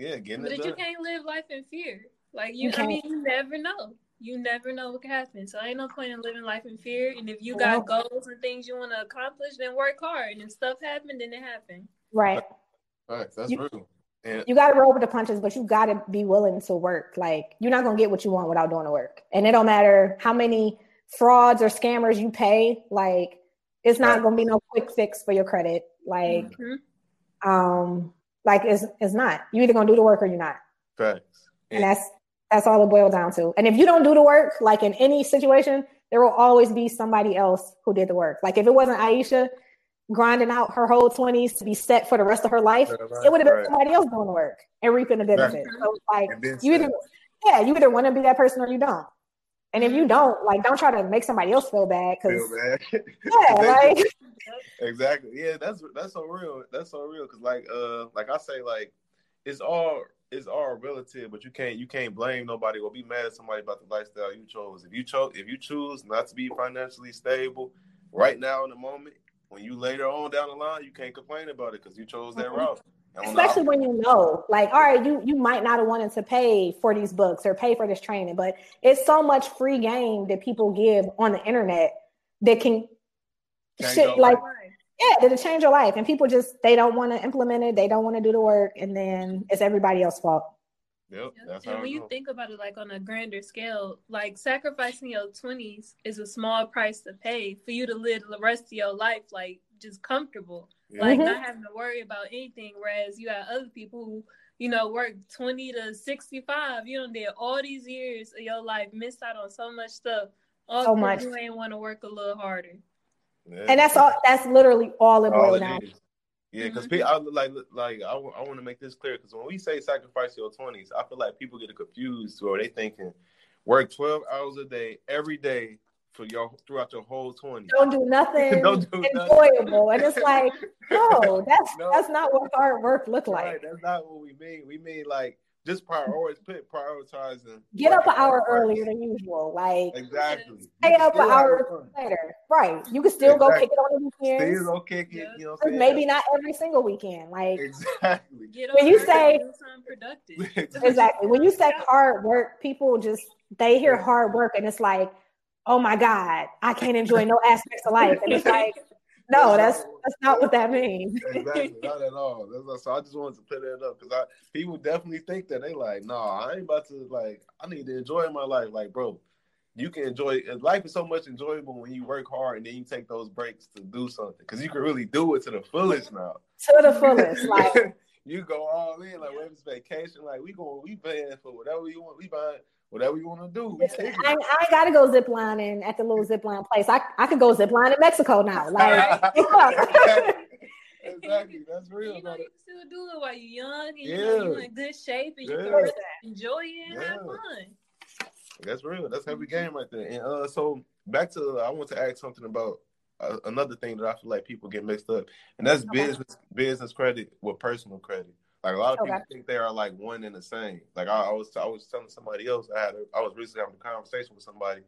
Speaker 3: Yeah, getting
Speaker 4: but
Speaker 3: it
Speaker 4: done.
Speaker 3: you
Speaker 4: can't live life in fear. Like you, you I mean, you never know. You never know what can happen. So ain't no point in living life in fear. And if you got well, goals and things you want to accomplish, then work hard. And if stuff happened, then it happened.
Speaker 1: Right.
Speaker 3: Right. That's
Speaker 1: you,
Speaker 3: true. And
Speaker 1: you got to roll with the punches, but you got to be willing to work. Like you're not gonna get what you want without doing the work, and it don't matter how many frauds or scammers you pay. Like it's not right. gonna be no quick fix for your credit. Like, mm-hmm. um, like it's it's not. You either gonna do the work or you're not.
Speaker 3: Facts.
Speaker 1: And, and that's that's all it boils down to. And if you don't do the work, like in any situation, there will always be somebody else who did the work. Like if it wasn't Aisha, grinding out her whole 20s to be set for the rest of her life, it would have been right. somebody else doing the work and reaping the benefit. Right. So like you either yeah, you either want to be that person or you don't. And if you don't, like don't try to make somebody else feel bad because yeah, like
Speaker 3: exactly. Yeah, that's that's so real. That's so real. Cause like uh like I say, like it's all it's all relative, but you can't you can't blame nobody or be mad at somebody about the lifestyle you chose. If you chose if you choose not to be financially stable right now in the moment, when you later on down the line, you can't complain about it because you chose that mm-hmm. route.
Speaker 1: Especially when you know, like, all right, you you might not have wanted to pay for these books or pay for this training, but it's so much free game that people give on the internet that can shit, like yeah, that'll change your life. And people just they don't want to implement it, they don't want to do the work, and then it's everybody else's fault.
Speaker 3: Yep, that's
Speaker 4: and when you think about it like on a grander scale, like sacrificing your twenties is a small price to pay for you to live the rest of your life like just comfortable. Yeah. Like mm-hmm. not having to worry about anything. Whereas you have other people who, you know, work twenty to sixty five, you know, did all these years of your life, missed out on so much stuff. All so much you ain't want to work a little harder.
Speaker 1: Yeah. And that's all that's literally all it boils down.
Speaker 3: Yeah, because mm-hmm. I like like I, I want to make this clear because when we say sacrifice your twenties, I feel like people get confused or they thinking work twelve hours a day every day for your throughout your whole twenties.
Speaker 1: Don't do nothing Don't do enjoyable, nothing. and it's like no, that's no. that's not what hard work look like. Right,
Speaker 3: that's not what we mean. We mean like just prioritize put prioritizing.
Speaker 1: Get up an hour earlier than usual. Like
Speaker 3: exactly.
Speaker 1: Stay up an hour later. Right. You can still exactly. go kick it on the weekend.
Speaker 3: Still go kick it. You know
Speaker 1: maybe not every single weekend. Like
Speaker 3: exactly.
Speaker 1: when you say productive. exactly when you say hard work, people just they hear hard work and it's like, oh my god, I can't enjoy no aspects of life, and it's like no, that's that's not what that means.
Speaker 3: exactly, not at all. So I just wanted to put that up because I people definitely think that they like, no, nah, I ain't about to like. I need to enjoy my life, like, bro. you can enjoy life is so much enjoyable when you work hard and then you take those breaks to do something because you can really do it to the fullest now.
Speaker 1: To the fullest, like
Speaker 3: you go all in, like when it's vacation, like we going, we paying for whatever you want, we buying whatever you want to do.
Speaker 1: I, I gotta go zip lining at the little zip line place. I, I could go zip line in Mexico now. Like
Speaker 3: exactly, that's real.
Speaker 4: You know, you still do it while you're young and
Speaker 3: Yeah.
Speaker 4: you know, you're in good shape and you
Speaker 3: Yeah.
Speaker 4: can enjoy it and have fun.
Speaker 3: That's real. That's heavy game right there. And uh, so back to, I want to ask something about uh, another thing that I feel like people get mixed up, and that's
Speaker 1: Okay.
Speaker 3: business business credit with personal credit. Like a lot of people think they are like one and the same. Like I, I was I was telling somebody else I had a, I was recently having a conversation with somebody,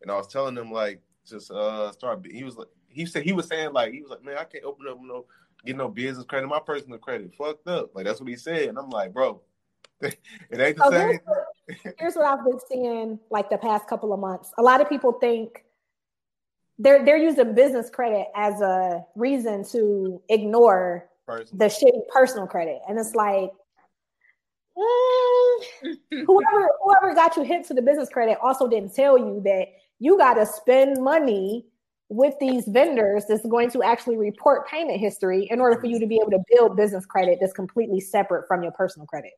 Speaker 3: and I was telling them like just uh start. He was like he said he was saying like he was like man I can't open up no get no business credit my personal credit fucked up like that's what he said and I'm like bro it ain't the
Speaker 1: So
Speaker 3: same.
Speaker 1: here's what, here's what I've been seeing like the past couple of months. A lot of people think they're they're using business credit as a reason to ignore
Speaker 3: Person.
Speaker 1: the shitty personal credit, and it's like. mm, whoever whoever got you hit to the business credit also didn't tell you that you got to spend money with these vendors that's going to actually report payment history in order for you to be able to build business credit that's completely separate from your personal credit.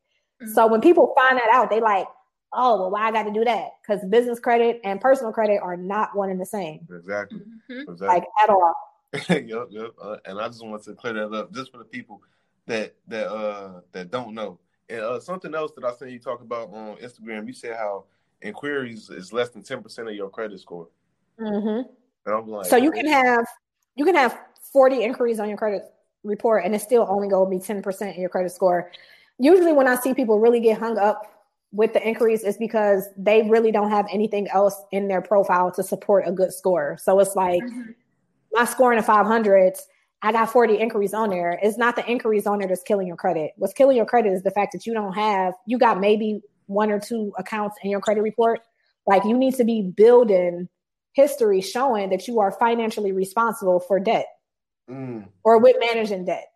Speaker 1: So when people find that out, they like, oh, well, why I got to do that? Because business credit and personal credit are not one and the same,
Speaker 3: Exactly.
Speaker 4: Mhm.
Speaker 3: Exactly.
Speaker 1: like at all.
Speaker 3: yep, yep. Uh, and I just want to clear that up just for the people that that uh that don't know. And uh, something else that I seen you talk about on Instagram, you said how inquiries is less than ten percent of your credit score.
Speaker 1: Mm-hmm.
Speaker 3: And I'm like,
Speaker 1: So you can have you can have 40 inquiries on your credit report and it still only go be 10% in your credit score. Usually when I see people really get hung up with the inquiries it's because they really don't have anything else in their profile to support a good score. So it's like
Speaker 4: Mhm.
Speaker 1: My score in the 500s, I got 40 inquiries on there. It's not the inquiries on there that's killing your credit. What's killing your credit is the fact that you don't have, you got maybe one or two accounts in your credit report. Like you need to be building history showing that you are financially responsible for debt
Speaker 3: mm,
Speaker 1: or with managing debt.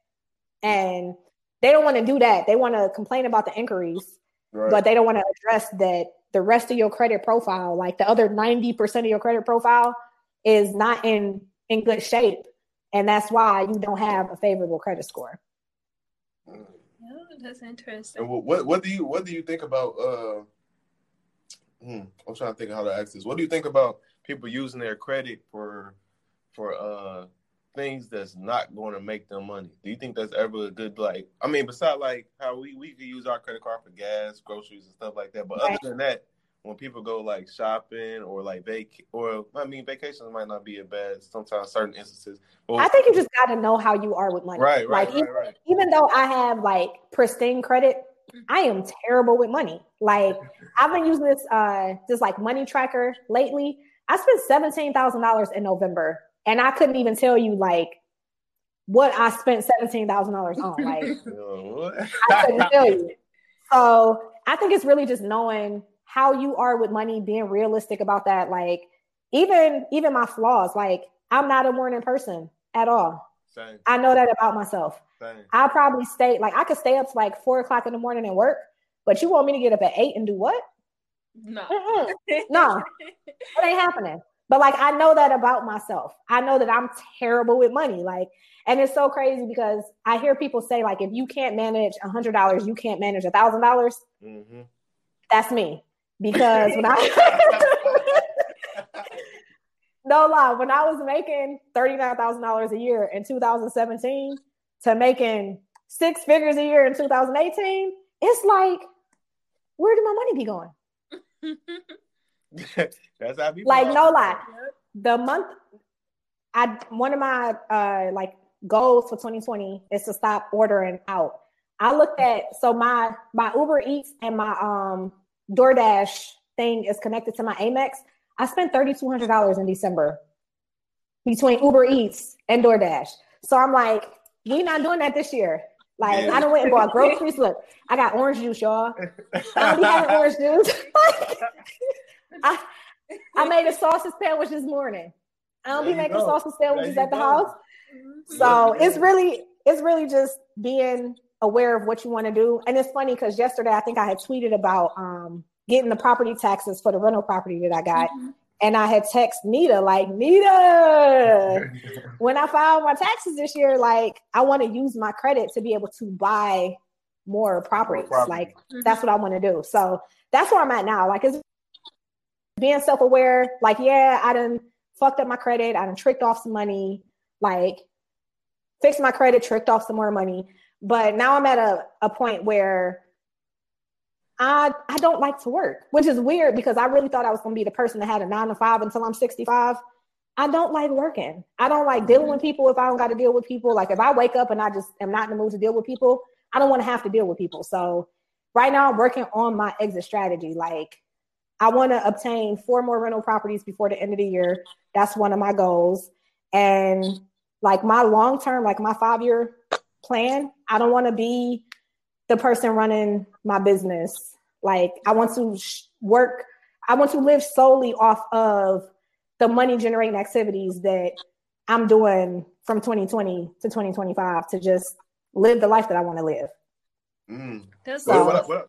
Speaker 1: And they don't want to do that. They want to complain about the inquiries,
Speaker 3: right.
Speaker 1: but they don't want to address that the rest of your credit profile, like the other 90% of your credit profile, is not in in good shape. And that's why you don't have a favorable credit score.
Speaker 4: Oh, that's interesting.
Speaker 3: And what, what what do you what do you think about? uh hmm, I'm trying to think of how to ask this. What do you think about people using their credit for for uh things that's not going to make them money? Do you think that's ever a good like? I mean, besides like how we we could use our credit card for gas, groceries, and stuff like that. But
Speaker 1: Right.
Speaker 3: other than that, when people go like shopping or like vac or I mean vacations might not be a bad sometimes certain instances. But
Speaker 1: I think you just got to know how you are with money.
Speaker 3: right, right,
Speaker 1: like
Speaker 3: right,
Speaker 1: even,
Speaker 3: right.
Speaker 1: even though I have like pristine credit, I am terrible with money. Like I've been using this uh this like money tracker lately. I spent seventeen thousand dollars in November, and I couldn't even tell you like what I spent seventeen thousand dollars on. Like
Speaker 3: You know, what?
Speaker 1: I couldn't tell you. So I think it's really just knowing how you are with money, being realistic about that. Like even even my flaws, like I'm not a morning person at all.
Speaker 3: Same,
Speaker 1: I know that about myself.
Speaker 3: same.
Speaker 1: I probably stay like I could stay up to like four o'clock in the morning and work, but you want me to get up at eight and do what?
Speaker 4: No.
Speaker 1: Mm-mm. No. It ain't happening. But like I know that about myself. I know that I'm terrible with money. Like, and it's so crazy because I hear people say like, if you can't manage a hundred dollars, you can't manage a thousand dollars.
Speaker 3: hmm
Speaker 1: That's me. Because when I no lie, when I was making thirty nine thousand dollars a year in 2017 to making six figures a year in 2018, it's like, where did my money be going?
Speaker 3: That's how people
Speaker 1: Like, no lie. the month I one of my uh like goals for 2020 is to stop ordering out. I looked at so my my Uber Eats and my um DoorDash thing is connected to my Amex. I spent thirty two hundred dollars in December between Uber Eats and DoorDash. So I'm like, we not doing that this year. Like
Speaker 3: Yeah.
Speaker 1: I don't went and bought groceries. Look, I got orange juice, y'all. I don't be having orange juice. I I made a sausage sandwich this morning. I don't
Speaker 3: There
Speaker 1: be making
Speaker 3: go.
Speaker 1: sausage sandwiches at the
Speaker 3: go.
Speaker 1: house.
Speaker 4: Mm-hmm.
Speaker 1: So it's really it's really just being aware of what you want to do. And it's funny because yesterday I think I had tweeted about um getting the property taxes for the rental property that I got.
Speaker 4: Mhm.
Speaker 1: And I had text Nita, like, Nita, when I filed my taxes this year, like, I want to use my credit to be able to buy more properties. More property. Like, mm-hmm. that's what I want to do. So that's where I'm at now. Like, it's being self aware. Like, yeah, I done fucked up my credit. I done tricked off some money. Like, fixed my credit, tricked off some more money. But now I'm at a, a point where I I don't like to work, which is weird because I really thought I was going to be the person that had a nine to five until I'm 65. I don't like working. I don't like dealing with people if I don't got to deal with people. Like if I wake up and I just am not in the mood to deal with people, I don't want to have to deal with people. So right now I'm working on my exit strategy. Like I want to obtain four more rental properties before the end of the year. That's one of my goals. And like my long term, like my five year plan, I don't want to be the person running my business. Like I want to work, I want to live solely off of the money generating activities that I'm doing from 2020 to 2025 to just live the life that I want to live.
Speaker 3: Mm. That's so, what, I, what, I,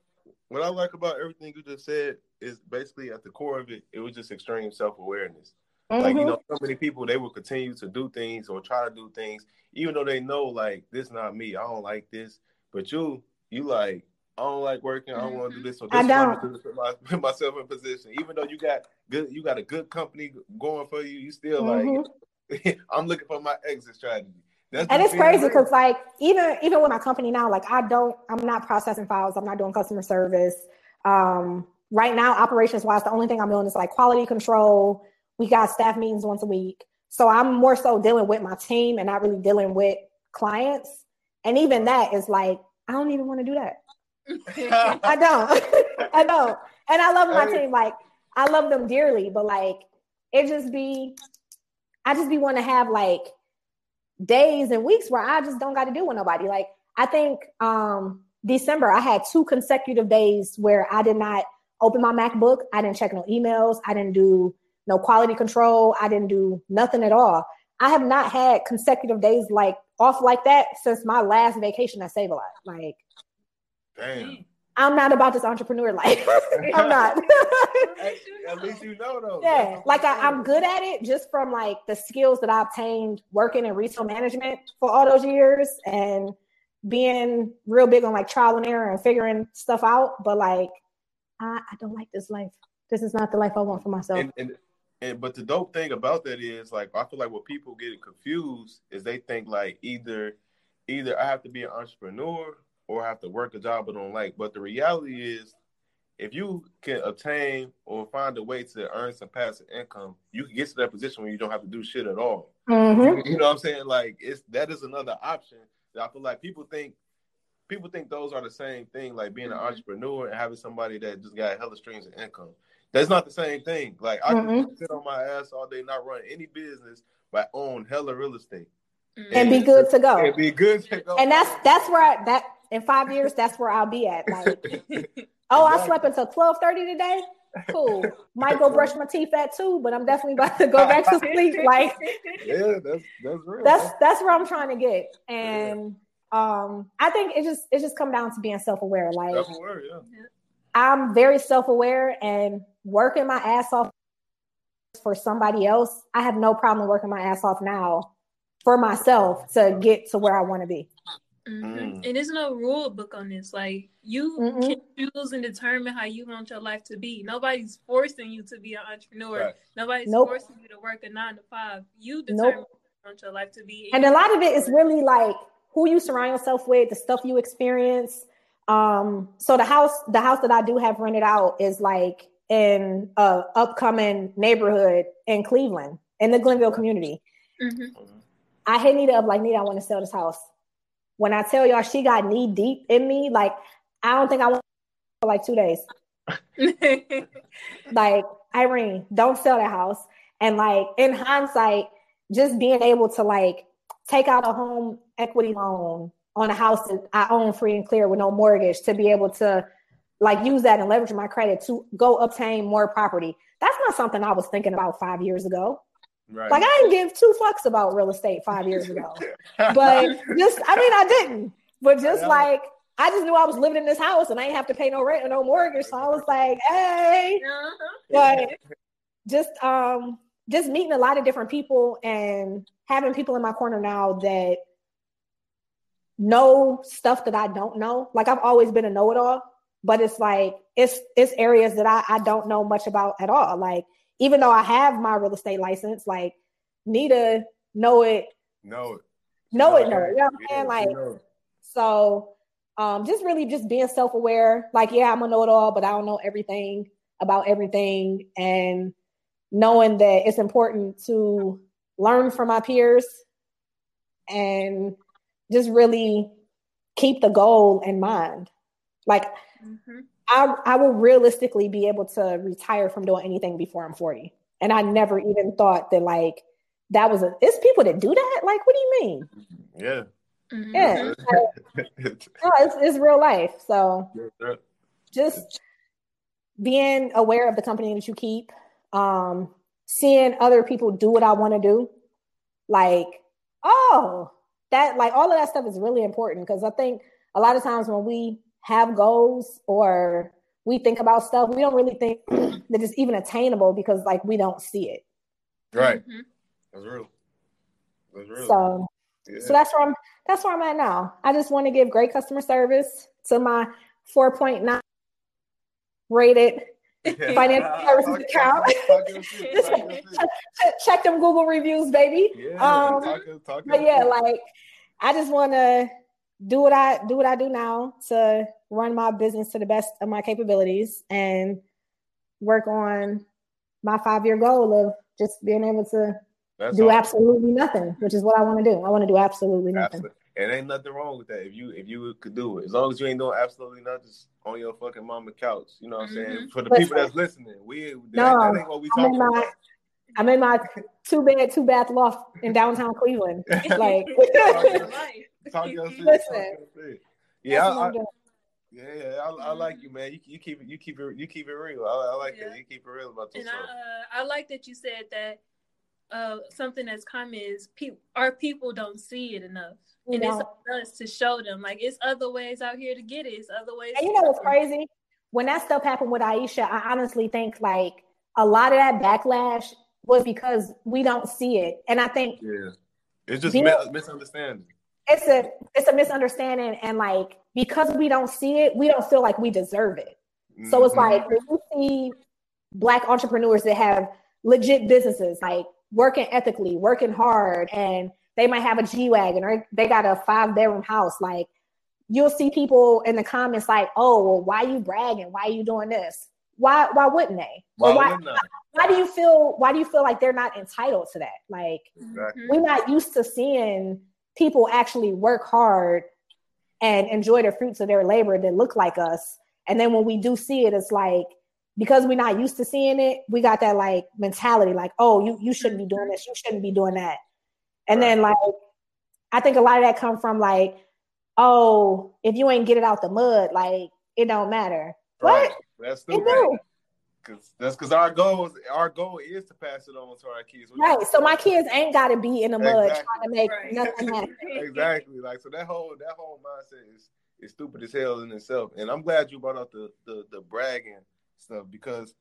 Speaker 3: what I like about everything you just said is basically at the core of it, it was just extreme self awareness. Mm-hmm. Like you mm-hmm. know, so many people they will continue to do things or try to do things, even though they know like this not me. I don't like this. But you you like, I don't like working. I don't want to do this. So this I don't. Do put, my, put myself in position. Even though you got good, you got a good company going for you. You still mm-hmm. like, I'm looking for my exit strategy.
Speaker 1: That's and it's crazy because like even even with my company now, like I don't, I'm not processing files. I'm not doing customer service. Um, right now, operations wise, the only thing I'm doing is like quality control. We got staff meetings once a week. So I'm more so dealing with my team and not really dealing with clients. And even that is like I don't even want to do that. I don't. I don't. And I love my team. Like I love them dearly, but like it just be, I just be want to have like days and weeks where I just don't got to deal with nobody. Like I think um December I had two consecutive days where I did not open my MacBook. I didn't check no emails. I didn't do no quality control. I didn't do nothing at all. I have not had consecutive days like off like that since my last vacation at Save a Lot. Like,
Speaker 3: damn.
Speaker 1: I'm not about this entrepreneur life. I'm not.
Speaker 3: at least you know though.
Speaker 1: Yeah, like I, am good at it just from like the skills that I obtained working in retail management for all those years and being real big on like trial and error and figuring stuff out. But like, I, I don't like this life. This is not the life I want for myself.
Speaker 3: And, and and but the dope thing about that is like I feel like what people get confused is they think like either either I have to be an entrepreneur or I have to work a job I don't like. But the reality is if you can obtain or find a way to earn some passive income, you can get to that position where you don't have to do shit at all.
Speaker 1: Mm-hmm.
Speaker 3: You know what I'm saying? Like it's that is another option that I feel like people think people think those are the same thing, like being an mm-hmm. entrepreneur and having somebody that just got hella streams of income. That's not the same thing. Like I mm-hmm. can sit on my ass all day, not run any business, but own hella real estate.
Speaker 1: And, and be good to go.
Speaker 3: And be good to go.
Speaker 1: And that's that's where I, that in five years, that's where I'll be at. Like, oh, I slept until twelve thirty today. Cool. Might go brush my teeth at two, but I'm definitely about to go back to sleep. Like,
Speaker 3: yeah, that's that's real.
Speaker 1: That's that's where I'm trying to get. And yeah. um, I think it just it just come down to being self aware. Like,
Speaker 3: self aware, yeah.
Speaker 1: I'm very self aware and working my ass off for somebody else. I have no problem working my ass off now for myself to get to where I want to be.
Speaker 4: Mm-hmm. Mm. And there's no rule book on this. Like you mm-hmm. can choose and determine how you want your life to be. Nobody's forcing you to be an entrepreneur. Right. Nobody's nope. forcing you to work a nine to five. You determine nope. you want your life to be.
Speaker 1: And a lot of it is really like who you surround yourself with, the stuff you experience. Um, so the house, the house that I do have rented out is like in a upcoming neighborhood in Cleveland in the Glenville community. Mm-hmm. I hit Nita up like Nita, I want to sell this house. When I tell y'all she got knee deep in me, like I don't think I want for like two days. like Irene, don't sell that house. And like in hindsight, just being able to like take out a home equity loan on a house that I own free and clear with no mortgage to be able to like use that and leverage my credit to go obtain more property. That's not something I was thinking about five years ago. Right. Like I didn't give two fucks about real estate five years ago. but just I mean I didn't. But just like I just knew I was living in this house and I didn't have to pay no rent or no mortgage. So I was like, hey. Uh-huh. But just um just meeting a lot of different people and having people in my corner now that know stuff that I don't know. Like I've always been a know-it-all, but it's like it's it's areas that I, I don't know much about at all. Like even though I have my real estate license, like Nita know it,
Speaker 3: know it,
Speaker 1: know it, know it. You know what I'm saying? Like so um just really just being self-aware. Like, yeah, I'm a know-it-all, but I don't know everything about everything and knowing that it's important to learn from my peers and just really keep the goal in mind. Like mm-hmm. I I will realistically be able to retire from doing anything before I'm 40. And I never even thought that like that was a it's people that do that. Like, what do you mean?
Speaker 3: Yeah.
Speaker 1: Mm-hmm. Yeah. Like, no, it's, it's real life. So just being aware of the company that you keep, um, seeing other people do what I want to do, like, oh, that like all of that stuff is really important because I think a lot of times when we have goals or we think about stuff, we don't really think that it's even attainable because like we don't see it.
Speaker 3: Right. Mm-hmm. That's real.
Speaker 1: That's real. So yeah. so that's where I'm that's where I'm at now. I just want to give great customer service to my 4.9 rated financial services account. check, them Google reviews, baby. Yeah, um, talking but yeah, like I just want to do what I do what I do now to run my business to the best of my capabilities and work on my five year goal of just being able to That's do awesome. absolutely nothing, which is what I want to do. I want to do absolutely nothing. Absolutely.
Speaker 3: And ain't nothing wrong with that if you if you could do it. As long as you ain't doing absolutely nothing on your fucking mama couch. You know what I'm saying? Mm-hmm. For the people that's listening, we that, no, that ain't what we talking about.
Speaker 1: I'm in my two bed, two bath loft in downtown Cleveland. Like talk your shit. Listen.
Speaker 3: Yeah, I, I, yeah, yeah, I, I, like you, man. You, you keep it, you keep it, you keep it real. I, I like yeah. that. You keep it real about yourself.
Speaker 4: And I, uh, I like that you said that. Uh, something that's common is people, our people don't see it enough, and it's on us to show them. Like it's other ways out here to get it. It's other ways.
Speaker 1: And you know what's crazy? When that stuff happened with Aisha, I honestly think like a lot of that backlash was because we don't see it, and I think
Speaker 3: yeah, it's just being, misunderstanding
Speaker 1: it's a it's a misunderstanding and like because we don't see it we don't feel like we deserve it mm-hmm. so it's mm-hmm. like when you see black entrepreneurs that have legit businesses like working ethically working hard and they might have a g-wagon or they got a five bedroom house. Like you'll see people in the comments like oh well why are you bragging? Why are you doing this? Why why wouldn't they? Why, why, wouldn't why, why do you feel why do you feel like they're not entitled to that? Like exactly. we're not used to seeing people actually work hard and enjoy the fruits of their labor that look like us. And then when we do see it, it's like because we're not used to seeing it, we got that like mentality, like, oh, you you shouldn't be doing mm-hmm. this, you shouldn't be doing that. And right. then like I think a lot of that come from like, oh, if you ain't get it out the mud, like it don't matter. Right. What?
Speaker 3: That's the way. Cause that's because our goal is our goal is to pass it on to our kids.
Speaker 1: Right. So my kids ain't got to be in the mud exactly. trying to make right. nothing happen.
Speaker 3: exactly. Like so that whole that whole mindset is is stupid as hell in itself. And I'm glad you brought up the the, the bragging stuff because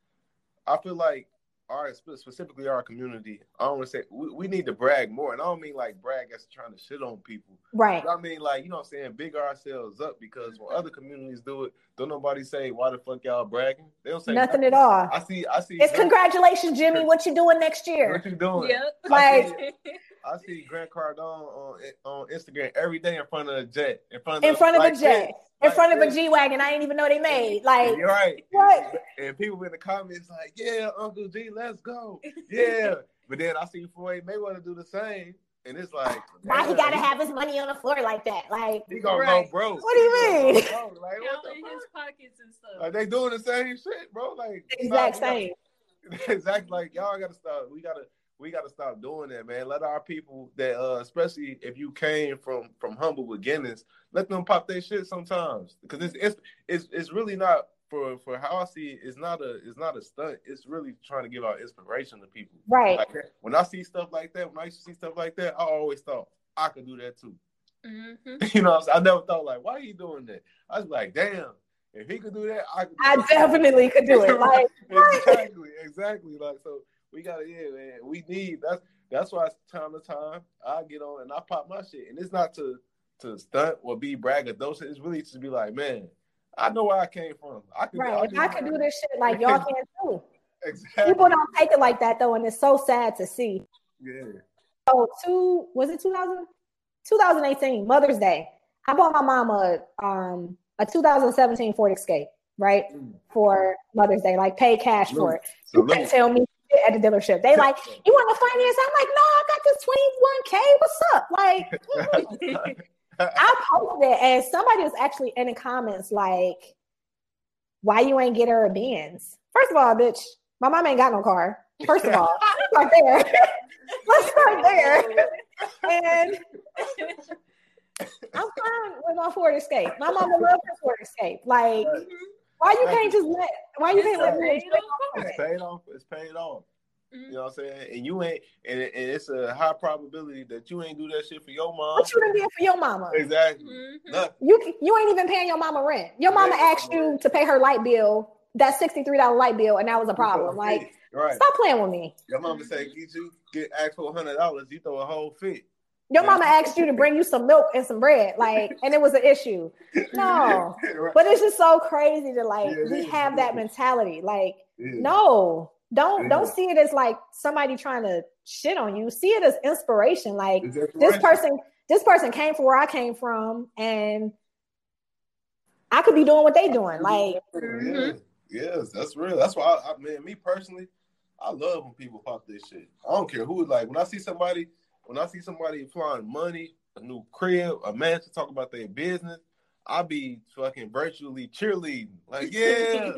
Speaker 3: I feel like our specifically our community, I don't want to say we, we, need to brag more, and I don't mean like brag as trying to shit on people.
Speaker 1: Right.
Speaker 3: I mean like you know what I'm saying, big ourselves up because when other communities do it, don't nobody say why the fuck y'all bragging. They don't say
Speaker 1: nothing, nothing. at all.
Speaker 3: I see. I see.
Speaker 1: It's congratulations, Jimmy. What you doing next year?
Speaker 3: What you doing?
Speaker 4: Yeah.
Speaker 1: Like.
Speaker 3: I see Grant Cardone on on Instagram every day in front of a jet, in front of
Speaker 1: in front of like a jet in front of a G wagon. I didn't even know they made. Like,
Speaker 3: you're right.
Speaker 1: What?
Speaker 3: And people in the comments like, "Yeah, Uncle G, let's go." Yeah, but then I see Floyd Mayweather do the same, and it's like,
Speaker 1: why he gotta have his money on the floor like that? Like,
Speaker 3: he gonna right. go broke.
Speaker 1: What do you mean?
Speaker 4: Like, what the in his pockets and stuff.
Speaker 3: Like they doing the same shit, bro. Like
Speaker 1: exact same.
Speaker 3: exactly. Like y'all gotta stop. We gotta we got to stop doing that, man. Let our people that, uh, especially if you came from from humble beginnings, let them pop their shit sometimes because it's it's it's, it's really not for for how I see it. It's not a it's not a stunt. It's really trying to give our inspiration to people.
Speaker 1: Right.
Speaker 3: Like, when I see stuff like that, when I used to see stuff like that, I always thought I could do that too. Mm-hmm. you know, i never thought like, why are you doing that? I was like, damn. If he could do that, I could.
Speaker 1: I definitely could do it. Like
Speaker 3: exactly, exactly. Like so, we gotta, yeah, man. We need that's that's why time to time I get on and I pop my shit, and it's not to to stunt or be braggadocious. It's really to be like, man, I know where I came from. I
Speaker 1: can, right. I if I can do this shit like y'all can too.
Speaker 3: Exactly.
Speaker 1: People don't take it like that though, and it's so sad to see.
Speaker 3: Yeah.
Speaker 1: So two was it 2000, 2018 Mother's Day. I bought my mama um, a 2017 Ford Escape, right, mm. for Mother's Day. Like pay cash for it. So you can tell me at the dealership. They like, you want to finance? I'm like, no, I got this 21k. What's up? Like, I posted it, and somebody was actually in the comments like, why you ain't get her a Benz? First of all, bitch, my mom ain't got no car. First of all, start there. let's start there. And I'm fine with my Ford Escape. My mama loves her Ford Escape. Like, why you can't just let? Why you can't let me?
Speaker 3: It's paid off. It's paid off. You know what I'm saying? And you ain't, and, and it's a high probability that you ain't do that shit for your mom.
Speaker 1: What you done did for your mama?
Speaker 3: Exactly. Mm-hmm.
Speaker 1: You you ain't even paying your mama rent. Your mama asked you to pay her light bill, that sixty three dollar light bill, and that was a problem. Like, right. stop playing with me.
Speaker 3: Your mama said, "Get you get asked for hundred dollars, you throw a whole fit."
Speaker 1: Your mama asked you to bring you some milk and some bread, like, and it was an issue. No, right. but it's just so crazy to like yeah, we have that mentality. Like, yeah. no, don't yeah. don't see it as like somebody trying to shit on you. See it as inspiration. Like this person, this person came from where I came from, and I could be doing what they doing. Like,
Speaker 3: mm-hmm. yes, that's real. That's why I, I man, me personally, I love when people pop this shit. I don't care who. Like when I see somebody when I see somebody flying money, a new crib, a man to talk about their business, I be fucking virtually cheerleading. Like, yeah,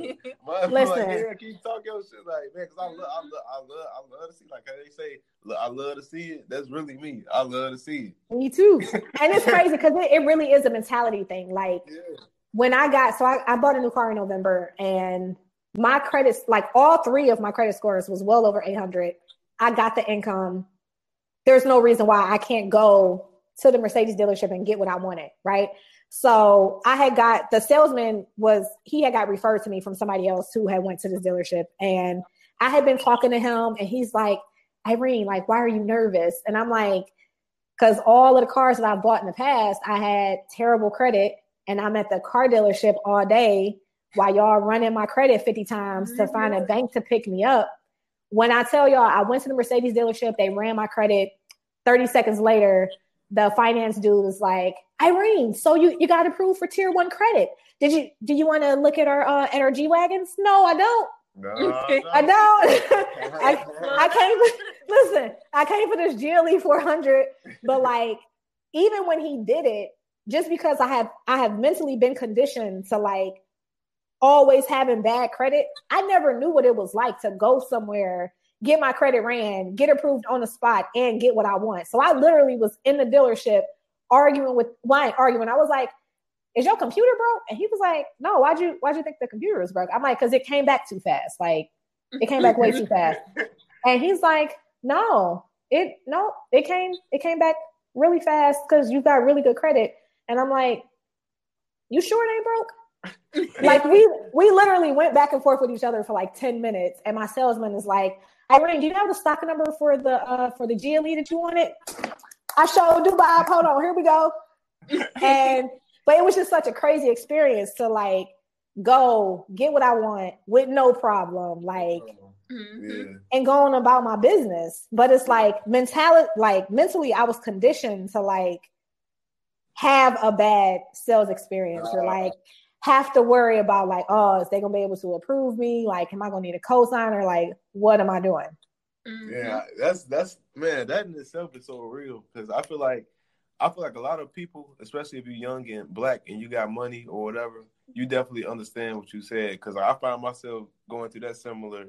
Speaker 3: Listen. like, yeah, keep talking your shit, like, man, because I love, I love, I love, I love to see, like how they say, I love to see it. That's really me. I love to see
Speaker 1: it. Me too. and it's crazy because it, it, really is a mentality thing. Like, yeah. when I got, so I, I bought a new car in November, and my credits, like all three of my credit scores was well over 800. I got the income there's no reason why I can't go to the Mercedes dealership and get what I wanted, right? So I had got the salesman was he had got referred to me from somebody else who had went to this dealership and I had been talking to him and he's like, Irene, like, why are you nervous? And I'm like, because all of the cars that I bought in the past, I had terrible credit and I'm at the car dealership all day while y'all running my credit 50 times to find a bank to pick me up. When I tell y'all, I went to the Mercedes dealership, they ran my credit 30 seconds later, the finance dude was like, Irene, so you, you got approved for tier one credit. Did you do you want to look at our uh, at our G wagons? No, I don't. No, I don't. I, I came listen, I came for this GLE 400, but like even when he did it, just because I have I have mentally been conditioned to like always having bad credit, I never knew what it was like to go somewhere get my credit ran, get approved on the spot, and get what I want. So I literally was in the dealership arguing with why arguing. I was like, "Is your computer broke?" And he was like, "No. Why'd you Why'd you think the computer was broke?" I'm like, "Cause it came back too fast. Like it came back way too fast." And he's like, "No, it no, it came it came back really fast because you got really good credit." And I'm like, "You sure it ain't broke?" like we we literally went back and forth with each other for like 10 minutes and my salesman is like Irene, do you have the stock number for the uh for the GLE that you wanted? I showed Dubai. Hold on, here we go. And but it was just such a crazy experience to like go get what I want with no problem, like mm-hmm. and going about my business. But it's like mentality, like mentally, I was conditioned to like have a bad sales experience or like have to worry about like, oh, is they gonna be able to approve me? Like, am I gonna need a cosigner? Like, what am I doing?
Speaker 3: Mm-hmm. Yeah, that's that's man, that in itself is so real because I feel like I feel like a lot of people, especially if you're young and black and you got money or whatever, you definitely understand what you said because I find myself going through that similar.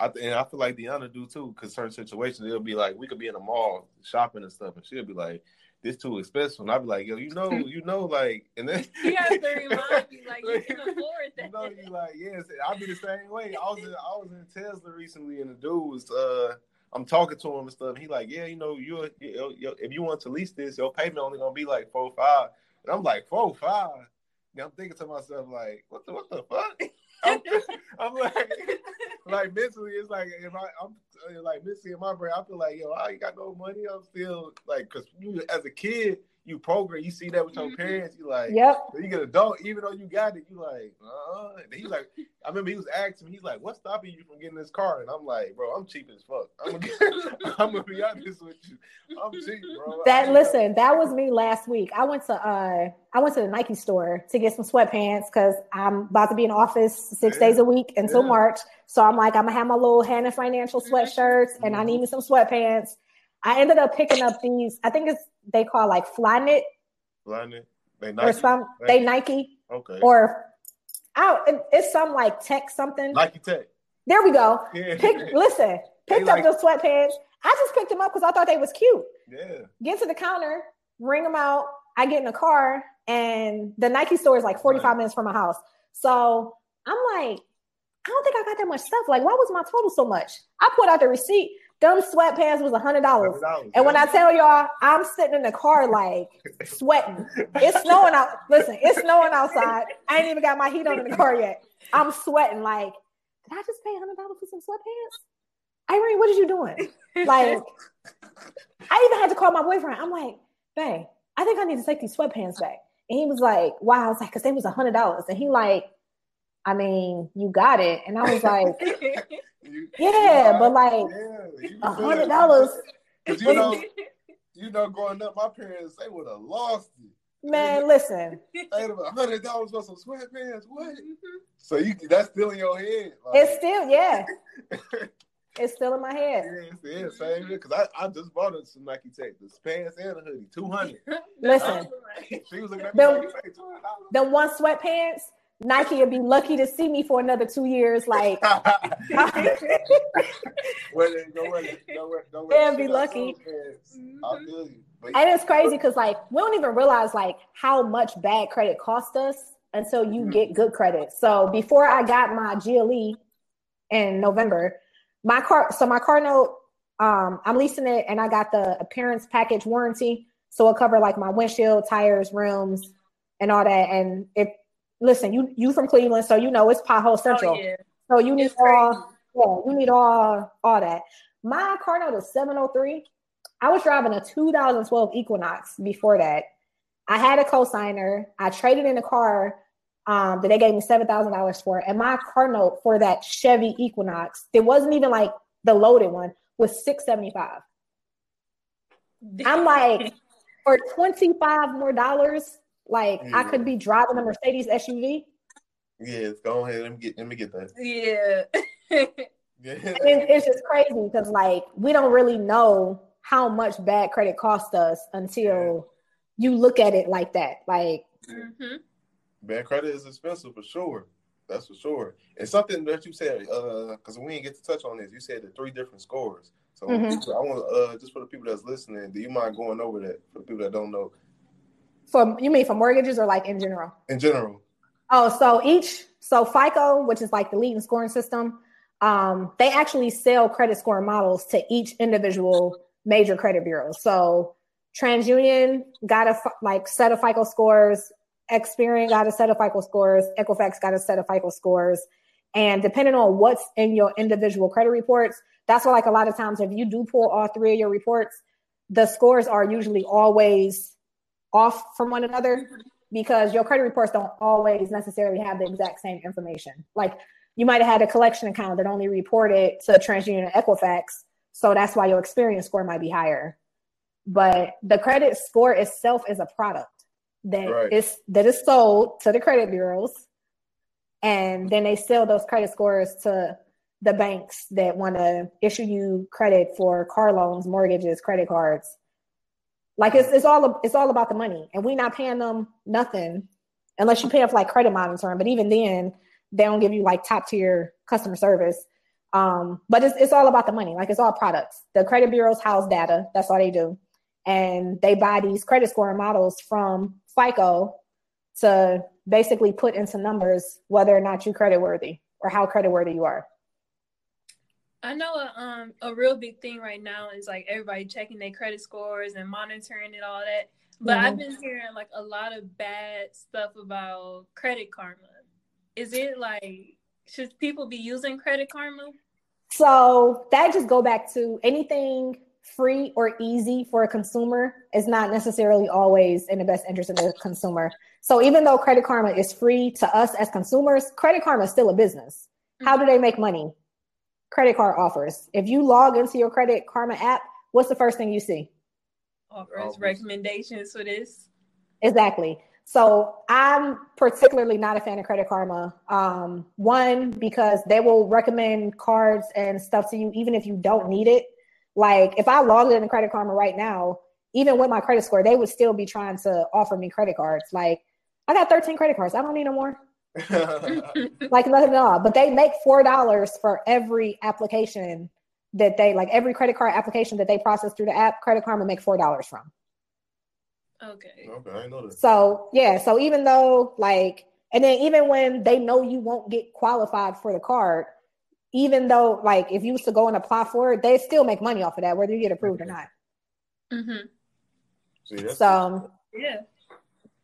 Speaker 3: and I feel like Deanna do too, because certain situations it'll be like we could be in a mall shopping and stuff, and she'll be like, this too expensive. And I'd be like, yo, you know, you know, like, and then
Speaker 5: you have to remind you, like, you can afford that.
Speaker 3: You know, you like, yes, I'll be the same way. I was in, I was in Tesla recently, and the dude was, uh, I'm talking to him and stuff. And he like, yeah, you know, you, if you want to lease this, your payment only gonna be like four five. And I'm like, four five. And I'm thinking to myself, like, what the what the fuck? I'm, I'm like, like mentally, it's like if I, I'm uh, like mentally in my brain, I feel like yo, I ain't got no money. I'm still like, cause you as a kid, you program, you see that with your
Speaker 4: Mhm.
Speaker 3: parents, you like,
Speaker 1: Yep.
Speaker 3: Then you get adult, even though you got it, you like, uh. And he's like, I remember he was asking me, he's like, "What's stopping you from getting this car?" And I'm like, "Bro, I'm cheap as fuck. I'm gonna, get, I'm gonna be honest with you. I'm cheap, bro."
Speaker 1: That listen, that was me last week. I went to uh I went to the Nike store to get some sweatpants because I'm about to be in office six
Speaker 3: Yeah.
Speaker 1: days a week until
Speaker 3: Yeah.
Speaker 1: March. So I'm like, I'm gonna have my little Hannah Financial sweatshirts and I need me some sweatpants. I ended up picking up these, I think it's they call like Flyknit
Speaker 3: Blinded. They
Speaker 1: or
Speaker 3: Nike.
Speaker 1: some they Nike
Speaker 3: Okay.
Speaker 1: or out it's some like tech something.
Speaker 3: Nike Tech.
Speaker 1: There we go.
Speaker 3: Yeah.
Speaker 1: Pick listen, picked
Speaker 3: like-
Speaker 1: up those sweatpants. I just picked them up because I thought they was cute.
Speaker 3: yeah.
Speaker 1: get to the counter, ring them out. I get in the car, and the Nike store is like 45
Speaker 3: Right.
Speaker 1: minutes from my house. So I'm like, I don't think I got that much stuff. Like, why was my total so much? I put out the receipt. Them sweatpants was a hundred dollars. And when. I tell y'all, I'm sitting in the car like sweating. It's snowing out. Listen, it's snowing outside. I ain't even got my heat on in the car yet. I'm sweating. Like, did I just pay hundred dollars for some sweatpants? Irene, what are you doing? Like, I even had to call my boyfriend. I'm like, babe, I think I need to take these sweatpants back. And he was like, why? I was like, because they was a hundred dollars. And he like, I mean, you got it. And I was like,
Speaker 3: You-
Speaker 1: Yeah,
Speaker 3: you
Speaker 1: but, like,
Speaker 3: Yeah, you be
Speaker 1: a hundred dollars.
Speaker 3: Cause you know, you know, growing up, my parents they would have lost you.
Speaker 1: Man, listen,
Speaker 3: a hundred dollars for some sweatpants. What? Mm-hmm. So you that's still in your head. Like,
Speaker 1: it's still, yeah, it's still in my head.
Speaker 3: yeah, it's- yeah, same here. Cause I, I just bought us some Nike Tech, the pants and a hoodie, two hundred.
Speaker 1: Listen,
Speaker 3: She was looking at me
Speaker 1: Them-
Speaker 3: like, you paid $200?
Speaker 1: them one sweatpants, Nike would be lucky to see me for another two years. Like,
Speaker 3: Well, don't wear, don't wear, don't
Speaker 1: They'll be lucky.
Speaker 3: those pants. I you.
Speaker 1: And it's crazy because like we don't even realize like how much bad credit cost us until you
Speaker 3: Mhm.
Speaker 1: get good credit. So before I got my GLE in November, my car so my car note, um, I'm leasing it and I got the appearance package warranty. So it covered like my windshield, tires, rims, and all that. And if listen, you you from Cleveland, so you know it's pothole central.
Speaker 5: Oh, yeah.
Speaker 1: So you need all yeah, you need all all that. My car note is 703. I was driving a 2012 Equinox before that. I had a cosigner. I traded in a car um, that they gave me seven thousand dollars for, and my car note for that Chevy Equinox, it wasn't even like the loaded one, was six seventy five. I'm like, for twenty five more dollars, like I could be driving a Mercedes SUV.
Speaker 3: yeah, go ahead. Let me get let me get that.
Speaker 5: yeah.
Speaker 3: Yeah.
Speaker 1: And it- it's just crazy because like we don't really know how much bad credit costs us until you look at it like that. Like
Speaker 5: hmm
Speaker 3: Bad credit is expensive for sure. That's for sure. And something that you said, uh, because we didn't get to touch on this, you said the three different scores. So
Speaker 1: Mhm.
Speaker 3: I want uh just for the people that's listening, do you mind going over that for the people that don't know
Speaker 1: for you mean for mortgages or like in general?
Speaker 3: in general?
Speaker 1: Oh, so each so FICO, which is like the leading scoring system, um, they actually sell credit scoring models to each individual major credit bureau. So TransUnion got a like set of FICO scores, Experian got a set of FICO scores, Equifax got a set of FICO scores, and depending on what's in your individual credit reports, that's why like a lot of times if you do pull all three of your reports, the scores are usually always off from one another because your credit reports don't always necessarily have the exact same information. Like you might have had a collection account that only reported to TransUnion and Equifax, so that's why your Experian score might be higher. But the credit score itself is a product that
Speaker 3: Right.
Speaker 1: is that is sold to the credit bureaus, and then they sell those credit scores to the banks that want to issue you credit for car loans, mortgages, credit cards. Like it's it's all it's all about the money, and we're not paying them nothing unless you pay off like credit monitoring. But even then, they don't give you like top tier customer service. Um, but it's it's all about the money. Like it's all products. The credit bureaus house data. That's all they do, and they buy these credit scoring models from FICO to basically put into numbers whether or not you're credit worthy or how credit worthy you are.
Speaker 5: I know a, um a real big thing right now is like everybody checking their credit scores and monitoring and all that. But
Speaker 1: Mhm.
Speaker 5: I've been hearing like a lot of bad stuff about Credit Karma. Is it like should people be using Credit Karma?
Speaker 1: So that just go back to anything free or easy for a consumer is not necessarily always in the best interest of the consumer. So even though Credit Karma is free to us as consumers, Credit Karma is still a business. How do they make money? Credit card offers. If you log into your Credit Karma app, what's the first thing you see?
Speaker 5: Offers, offers. recommendations for this.
Speaker 1: Exactly. So I'm particularly not a fan of Credit Karma. Um, one, because they will recommend cards and stuff to you even if you don't need it. Like if I logged in Credit Karma right now, even with my credit score, they would still be trying to offer me credit cards. Like I got 13 credit cards. I don't need no more. like nothing at all. But they make four dollars for every application that they like every credit card application that they process through the app, Credit card, Karma make four dollars from.
Speaker 5: Okay.
Speaker 3: Okay, I know that.
Speaker 1: So yeah, so even though like, and then even when they know you won't get qualified for the card, even though like if you was to go and apply for it, they still make money off of that, whether you get approved or not.
Speaker 5: Mm-hmm.
Speaker 1: See, so
Speaker 5: yeah.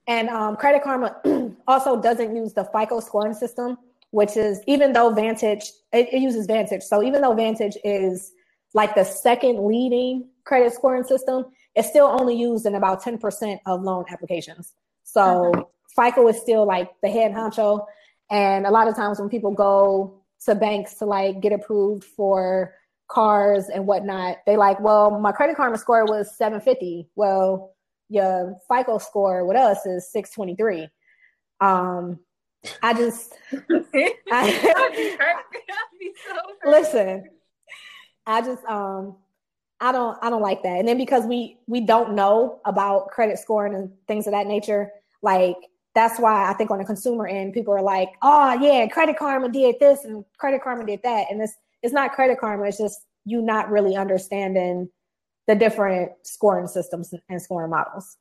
Speaker 1: And um, Credit Karma also doesn't use the FICO scoring system, which is even though Vantage it, it uses Vantage. So even though Vantage is like the second leading credit scoring system, it's still only used in about 10% of loan applications. So mm-hmm. FICO is still like the head honcho. And a lot of times when people go to banks to like get approved for cars and whatnot, they like, well, my credit karma score was 750. Well, your FICO score with us is 623. Um, I just I, listen. I just um I don't I don't like that. And then because we we don't know about credit scoring and things of that nature, like that's why I think on the consumer end, people are like, oh yeah, Credit Karma did this and Credit Karma did that. And it's it's not Credit Karma, it's just you not really understanding the different scoring systems and scoring models.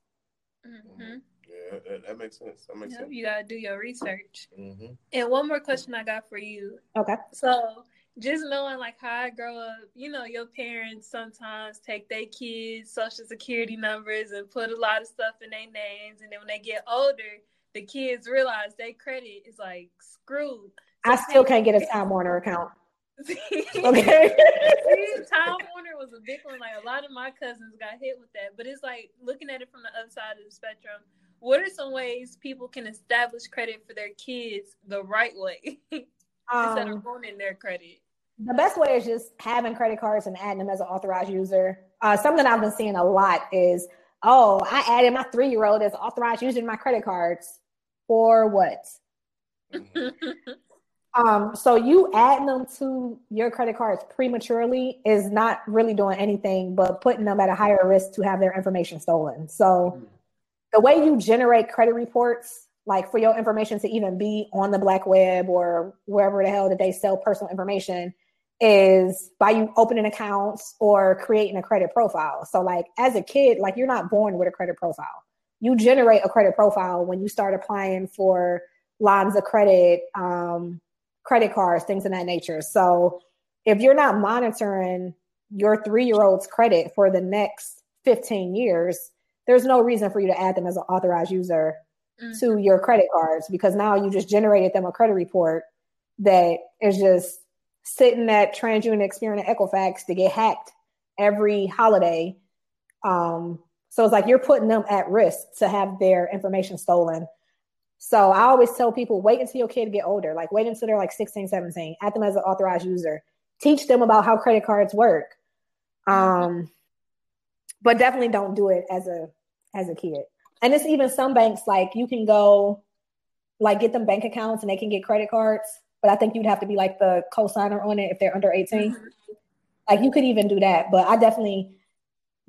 Speaker 3: Mm-hmm. Yeah, that, that, makes sense. That makes yep, sense.
Speaker 5: You gotta do your research.
Speaker 3: Mm-hmm.
Speaker 5: And one more question I got for you.
Speaker 1: Okay.
Speaker 5: So just knowing like how I grow up, you know, your parents sometimes take their kids' social security numbers and put a lot of stuff in their names, and then when they get older, the kids realize their credit is like screwed.
Speaker 1: So I still can't get a Time Warner account.
Speaker 5: okay. Time Warner was a big one. Like a lot of my cousins got hit with that. But it's like looking at it from the other side of the spectrum. What are some ways people can establish credit for their kids the right way instead um, of ruining their credit?
Speaker 1: The best way is just having credit cards and adding them as an authorized user. Uh, something I've been seeing a lot is, oh, I added my three year old as authorized using my credit cards. For what? um, so you adding them to your credit cards prematurely is not really doing anything but putting them at a higher risk to have their information stolen. So mm-hmm. the way you generate credit reports like for your information to even be on the black web or wherever the hell that they sell personal information is by you opening accounts or creating a credit profile. So like as a kid, like you're not born with a credit profile. You generate a credit profile when you start applying for lines of credit, um, credit cards, things of that nature. So if you're not monitoring your three-year-old's credit for the next 15 years, there's no reason for you to add them as an authorized user mm-hmm. to your credit cards because now you just generated them a credit report that is just sitting at TransUnion, Experian, and Equifax to get hacked every holiday. Um, so it's like you're putting them at risk to have their information stolen. So I always tell people wait until your kid get older, like wait until they're like 16, 17, add them as an authorized user, teach them about how credit cards work. Um, but definitely don't do it as a as a kid. And it's even some banks like you can go like get them bank accounts and they can get credit cards but I think you'd have to be like the co-signer on it if they're under 18. Mm-hmm. Like you could even do that, but I definitely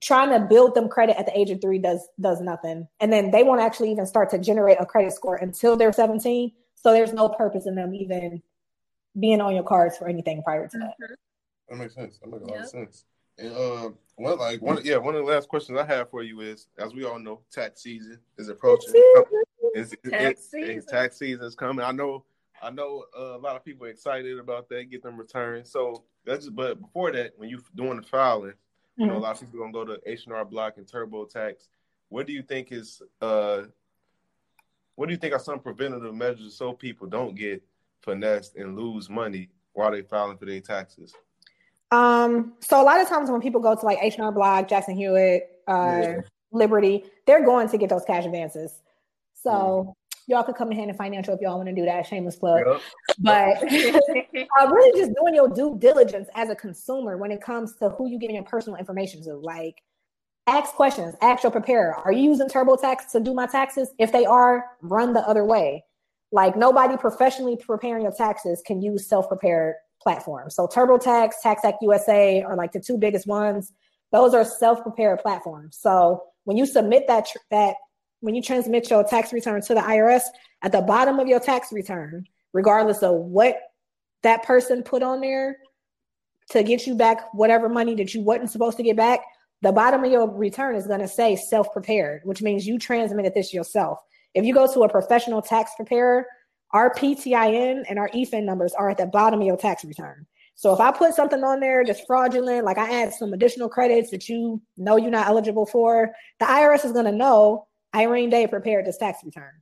Speaker 1: trying to build them credit at the age of three does does nothing. And then they won't actually even start to generate a credit score until they're 17. So there's no purpose in them even being on your cards for anything prior to that.
Speaker 3: Mm-hmm. That makes sense. That makes a lot of sense. And uh, one like one yeah, one of the last questions I have for you is, as we all know, tax season is approaching. It's, tax, season. It's, tax season is coming. I know I know uh, a lot of people excited about that, get them returned. So that's just, but before that, when you're doing the filing. You know, a mm-hmm. lot of people gonna go to H and R Block and TurboTax. What do you think is uh, what do you think are some preventative measures so people don't get finessed and lose money while they filing for their taxes?
Speaker 1: Um, so a lot of times when people go to like H&R Block, Jackson Hewitt, uh, yeah. Liberty, they're going to get those cash advances. So mm. Y'all could come in Hannah Financial if y'all want to do that. Shameless plug. Yep. But uh, really just doing your due diligence as a consumer when it comes to who you giving your personal information to. Like ask questions, ask your preparer. Are you using TurboTax to do my taxes? If they are, run the other way. Like nobody professionally preparing your taxes can use self-prepared platforms. So TurboTax, TaxAct USA are like the two biggest ones. Those are self-prepared platforms. So when you submit that that when you transmit your tax return to the IRS, at the bottom of your tax return, regardless of what that person put on there to get you back whatever money that you wasn't supposed to get back, the bottom of your return is going to say self-prepared, which means you transmitted this yourself. If you go to a professional tax preparer, our PTIN and our EFIN numbers are at the bottom of your tax return. So if I put something on there that's fraudulent, like I add some additional credits that you know you're not eligible for, the IRS is going to know Irene Day prepared this tax return.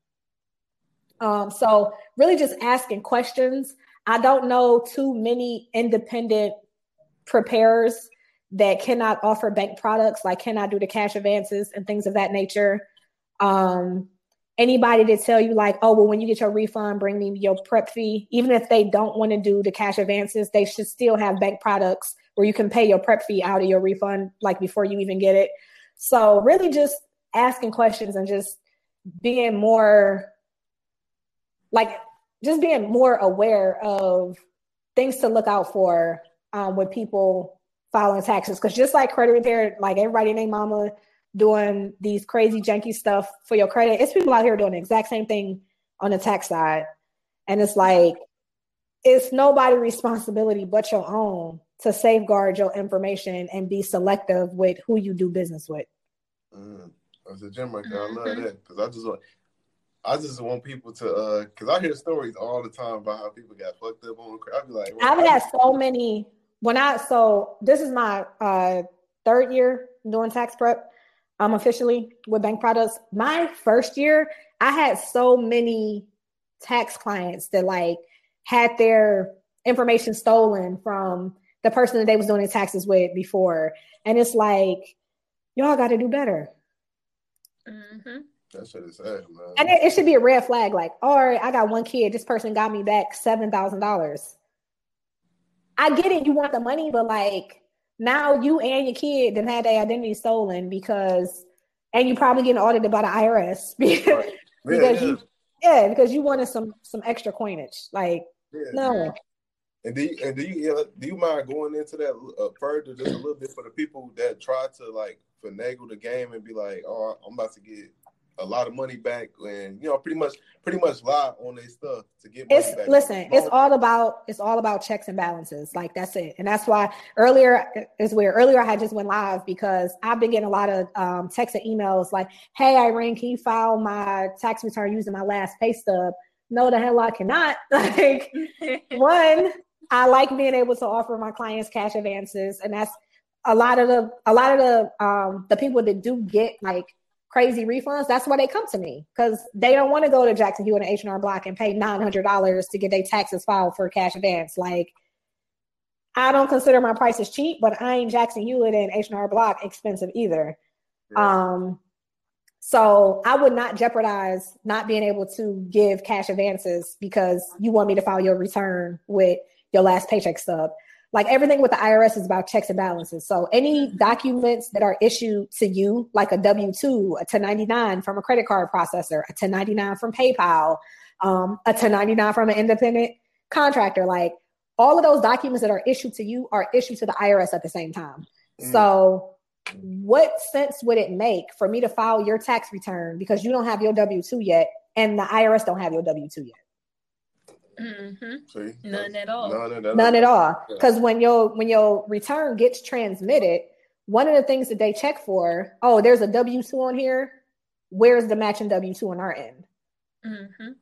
Speaker 1: Um, so really just asking questions. I don't know too many independent preparers that cannot offer bank products, like cannot do the cash advances and things of that nature. Um, anybody to tell you like, oh, well, when you get your refund, bring me your prep fee. Even if they don't want to do the cash advances, they should still have bank products where you can pay your prep fee out of your refund, like before you even get it. So really just asking questions and just being more like just being more aware of things to look out for um, with people filing taxes. Because just like credit repair, like everybody named mama doing these crazy janky stuff for your credit. It's people out here doing the exact same thing on the tax side. And it's like, it's nobody responsibility but your own to safeguard your information and be selective with who you do business with.
Speaker 3: Mm, that's a gem right there. I love mm-hmm. that because I just want, I just want people to, uh, because I hear stories all the time about how people got fucked up on. I'd be like,
Speaker 1: well, I've had so many. When I so this is my uh third year doing tax prep, um, officially with bank products. My first year, I had so many tax clients that like had their information stolen from the person that they was doing their taxes with before, and it's like y'all got to do better.
Speaker 3: Mm-hmm. That's what it's man.
Speaker 1: And it, it, should be a red flag. Like, all right, I got one kid. This person got me back seven thousand dollars. I get it. You want the money, but like now you and your kid then had their identity stolen because and you probably getting audited by the IRS because, yeah, yeah. you yeah because you wanted some some extra coinage like yeah. no.
Speaker 3: And do you, and do you do you mind going into that uh, further just a little bit for the people that try to like finagle the game and be like, oh, I'm about to get a lot of money back and you know pretty much pretty much lie on their stuff to get
Speaker 1: it's
Speaker 3: back.
Speaker 1: listen it's all about it's all about checks and balances. Like that's it. And that's why earlier is where earlier i had just went live because i've been getting a lot of um, texts and emails like hey irene can you file my tax return using my last pay stub? No the hell i cannot. Like one i like being able to offer my clients cash advances and that's a lot of the a lot of the um the people that do get like crazy refunds, that's why they come to me because they don't want to go to Jackson Hewitt and H&R Block and pay $900 to get their taxes filed for cash advance. Like, I don't consider my prices cheap, but I ain't Jackson Hewitt and H&R Block expensive either. Yeah. Um, so I would not jeopardize not being able to give cash advances because you want me to file your return with your last paycheck stub like everything with the IRS is about checks and balances. So any documents that are issued to you, like a W two, a 1099 from a credit card processor, a 1099 from PayPal, um, a 1099 from an independent contractor, like all of those documents that are issued to you are issued to the IRS at the same time. Mm. So what sense would it make for me to file your tax return because you don't have your W two yet and the IRS don't have your W two yet?
Speaker 5: Mm-hmm. See, none at all. None,
Speaker 1: at, none at all. Because yeah. when your when your return gets transmitted, one of the things that they check for, oh, there's a W two on here. Where's the matching W two on our end? Mm-hmm.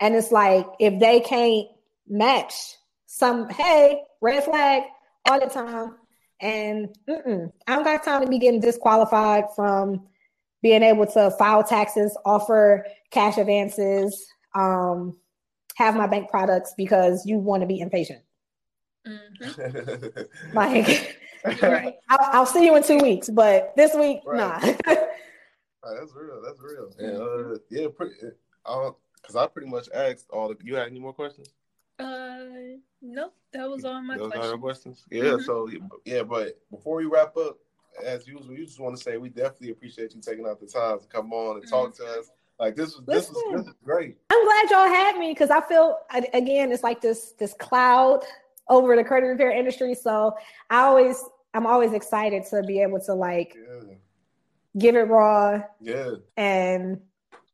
Speaker 1: And it's like if they can't match some, hey, red flag all the time. And I don't got time to be getting disqualified from being able to file taxes, offer cash advances, um, have my bank products because you want to be impatient.
Speaker 5: Mm-hmm.
Speaker 1: Like,
Speaker 5: Right.
Speaker 1: I'll, I'll see you in two weeks, but this week,
Speaker 3: Right.
Speaker 1: nah.
Speaker 3: Right, that's real. That's real. And uh, yeah, pretty. Uh, cause I pretty much asked all the. You had any more questions?
Speaker 5: Uh, nope. That was all my
Speaker 3: Those are your
Speaker 5: questions.
Speaker 3: questions. Yeah.
Speaker 5: Mhm.
Speaker 3: So yeah, but before we wrap up, as usual, you just want to say we definitely appreciate you taking out the time to come on and talk to us. Like this was this was this was great.
Speaker 1: I'm glad y'all had me because I feel again it's like this this cloud over the credit repair industry. So I always I'm always excited to be able to like
Speaker 3: Yeah.
Speaker 1: give it raw
Speaker 3: Yeah.
Speaker 1: and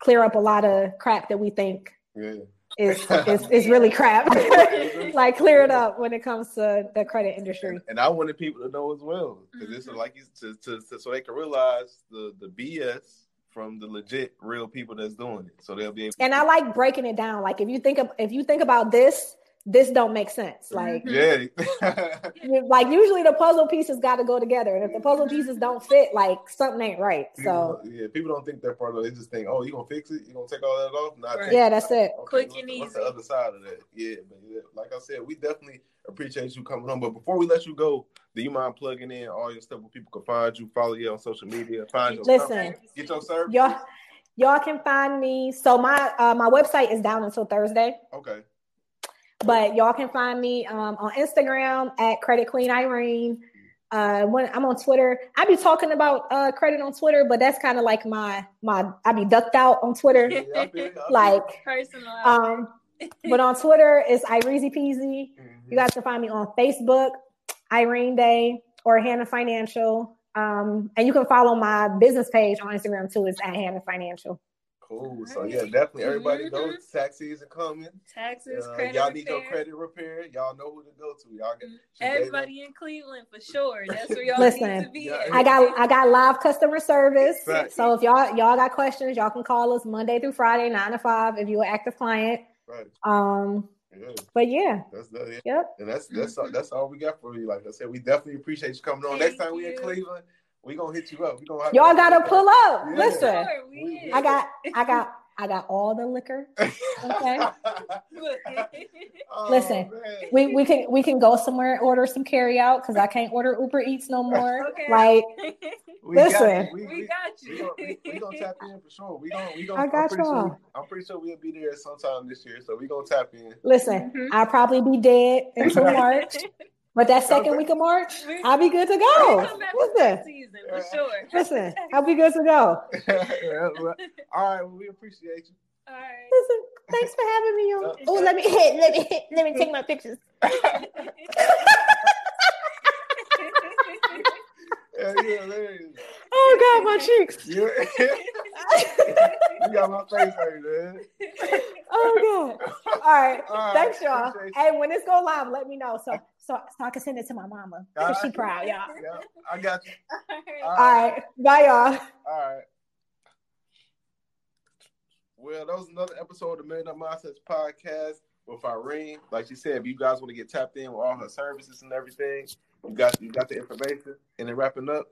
Speaker 1: clear up a lot of crap that we think
Speaker 3: Yeah.
Speaker 1: is is, is really crap. like clear it up when it comes to the credit industry.
Speaker 3: And I wanted people to know as well because this is
Speaker 5: mm-hmm.
Speaker 3: like to, to, to so they can realize the the BS from the legit real people that's doing it. So they'll be able.
Speaker 1: And I like breaking it down. Like if you think of if you think about this, this don't make sense. Mm-hmm. Like
Speaker 3: yeah.
Speaker 1: like usually the puzzle pieces got to go together and if the puzzle pieces don't fit like something ain't right so
Speaker 3: People- yeah, people don't think they're part of it. They just think, oh, you gonna fix it? You gonna take all that off? Not
Speaker 5: Right.
Speaker 1: yeah that's it
Speaker 3: Okay,
Speaker 5: Quick
Speaker 3: what's
Speaker 5: and
Speaker 3: the- What's the other side of that? Yeah, but yeah, like I said, we definitely appreciate you coming on. But before we let you go, do you mind plugging in all your stuff where people can find you, follow you on social media, find your
Speaker 1: Listen.
Speaker 3: get your service?
Speaker 1: y'all y'all can find me so my uh, my website is down until thursday
Speaker 3: Okay.
Speaker 1: but y'all can find me um, on instagram at credit queen irene uh when i'm on twitter i be talking about uh credit on twitter but that's kind of like my my i be ducked out on twitter
Speaker 3: Yeah, I feel you, I feel
Speaker 1: like
Speaker 5: Personal.
Speaker 1: um but on twitter it's ireezy peezy
Speaker 3: you. Mhm.
Speaker 1: You guys can find me on Facebook, Irene Day or Hannah Financial. Um, and you can follow my business page on Instagram too. It's at Hannah Financial.
Speaker 3: Cool. So yeah, definitely everybody
Speaker 5: Mhm.
Speaker 3: knows tax season coming.
Speaker 5: Taxes,
Speaker 3: Uh,
Speaker 5: credit
Speaker 3: y'all
Speaker 5: repair.
Speaker 3: need your credit repair. Y'all know who to go to. Y'all get she gave them-
Speaker 5: Everybody in Cleveland for sure. That's where y'all
Speaker 1: Listen,
Speaker 5: need to be.
Speaker 3: Yeah.
Speaker 1: I got I got live customer service.
Speaker 3: Right.
Speaker 1: So if y'all y'all got questions, y'all can call us Monday through Friday, nine to five, if you're an active client.
Speaker 3: Right.
Speaker 1: Um,
Speaker 3: Yeah,
Speaker 1: but yeah,
Speaker 3: that's the
Speaker 1: yep.
Speaker 3: And that's that's all, that's all we got for you. Like I said, we definitely appreciate you coming on.
Speaker 5: Thank
Speaker 3: Next time we in. Cleveland, we gonna hit you up. We gonna
Speaker 1: Y'all gotta pull up.
Speaker 3: Yeah.
Speaker 1: Listen,
Speaker 5: Sure, we
Speaker 1: I got I got I got all the liquor. Okay.
Speaker 3: Oh,
Speaker 1: Listen,
Speaker 3: man.
Speaker 1: We we can we can go somewhere and order some carry out because I can't order Uber Eats no more.
Speaker 5: Okay.
Speaker 1: Like
Speaker 3: We
Speaker 1: listen.
Speaker 3: you. We,
Speaker 5: we got you.
Speaker 3: We gonna, we, we gonna tap in for sure. We gonna, we gonna.
Speaker 1: I got
Speaker 3: I'm pretty
Speaker 1: y'all.
Speaker 3: Sure, I'm pretty sure we'll be there sometime this year. So we gonna tap in.
Speaker 1: listen,
Speaker 5: Mhm.
Speaker 1: I'll probably be dead until March, but that second week of March, I'll be good to go.
Speaker 5: come back
Speaker 1: Listen,
Speaker 5: season for sure.
Speaker 1: listen, I'll be good to go.
Speaker 3: All right, well, we appreciate you.
Speaker 5: All right.
Speaker 1: Listen, thanks for having me on.
Speaker 3: Uh,
Speaker 1: Oh, let me hit, let me hit, let me take my pictures.
Speaker 3: Yeah, yeah.
Speaker 1: Oh God, my cheeks.
Speaker 3: You, you got my face hurt, man.
Speaker 1: Oh God. All right.
Speaker 3: All right,
Speaker 1: Thanks, y'all.
Speaker 3: appreciate.
Speaker 1: Hey, when it's go live, let me know so so so I can send it to my mama because she proud, y'all.
Speaker 3: Yeah, I got you.
Speaker 5: All
Speaker 1: All right. Bye, y'all.
Speaker 3: All right. Well, that was another episode of the Million Dollar Mindsets podcast with Irene. Like she said, if you guys want to get tapped in with all her services and everything, you got you got the information. And then wrapping up,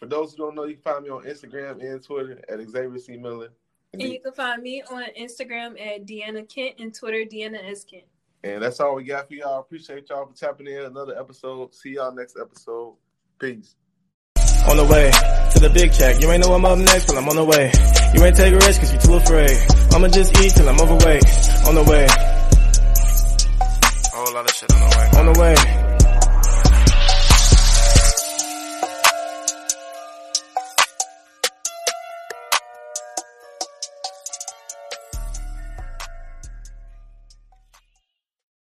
Speaker 3: for those who don't know, you can find me on Instagram and Twitter at Xavier C. Miller.
Speaker 5: And you can find me on Instagram at Deanna Kent and Twitter Deanna S Kent.
Speaker 3: And that's all we got for y'all. Appreciate y'all for tapping in. Another episode. See y'all next episode. Peace.
Speaker 2: On the way to the big check. You ain't know I'm up next, but I'm on the way. You ain't take a risk cause you too afraid. I'ma just eat till I'm overweight. On the way. A Whole lot of shit on the way. On the way.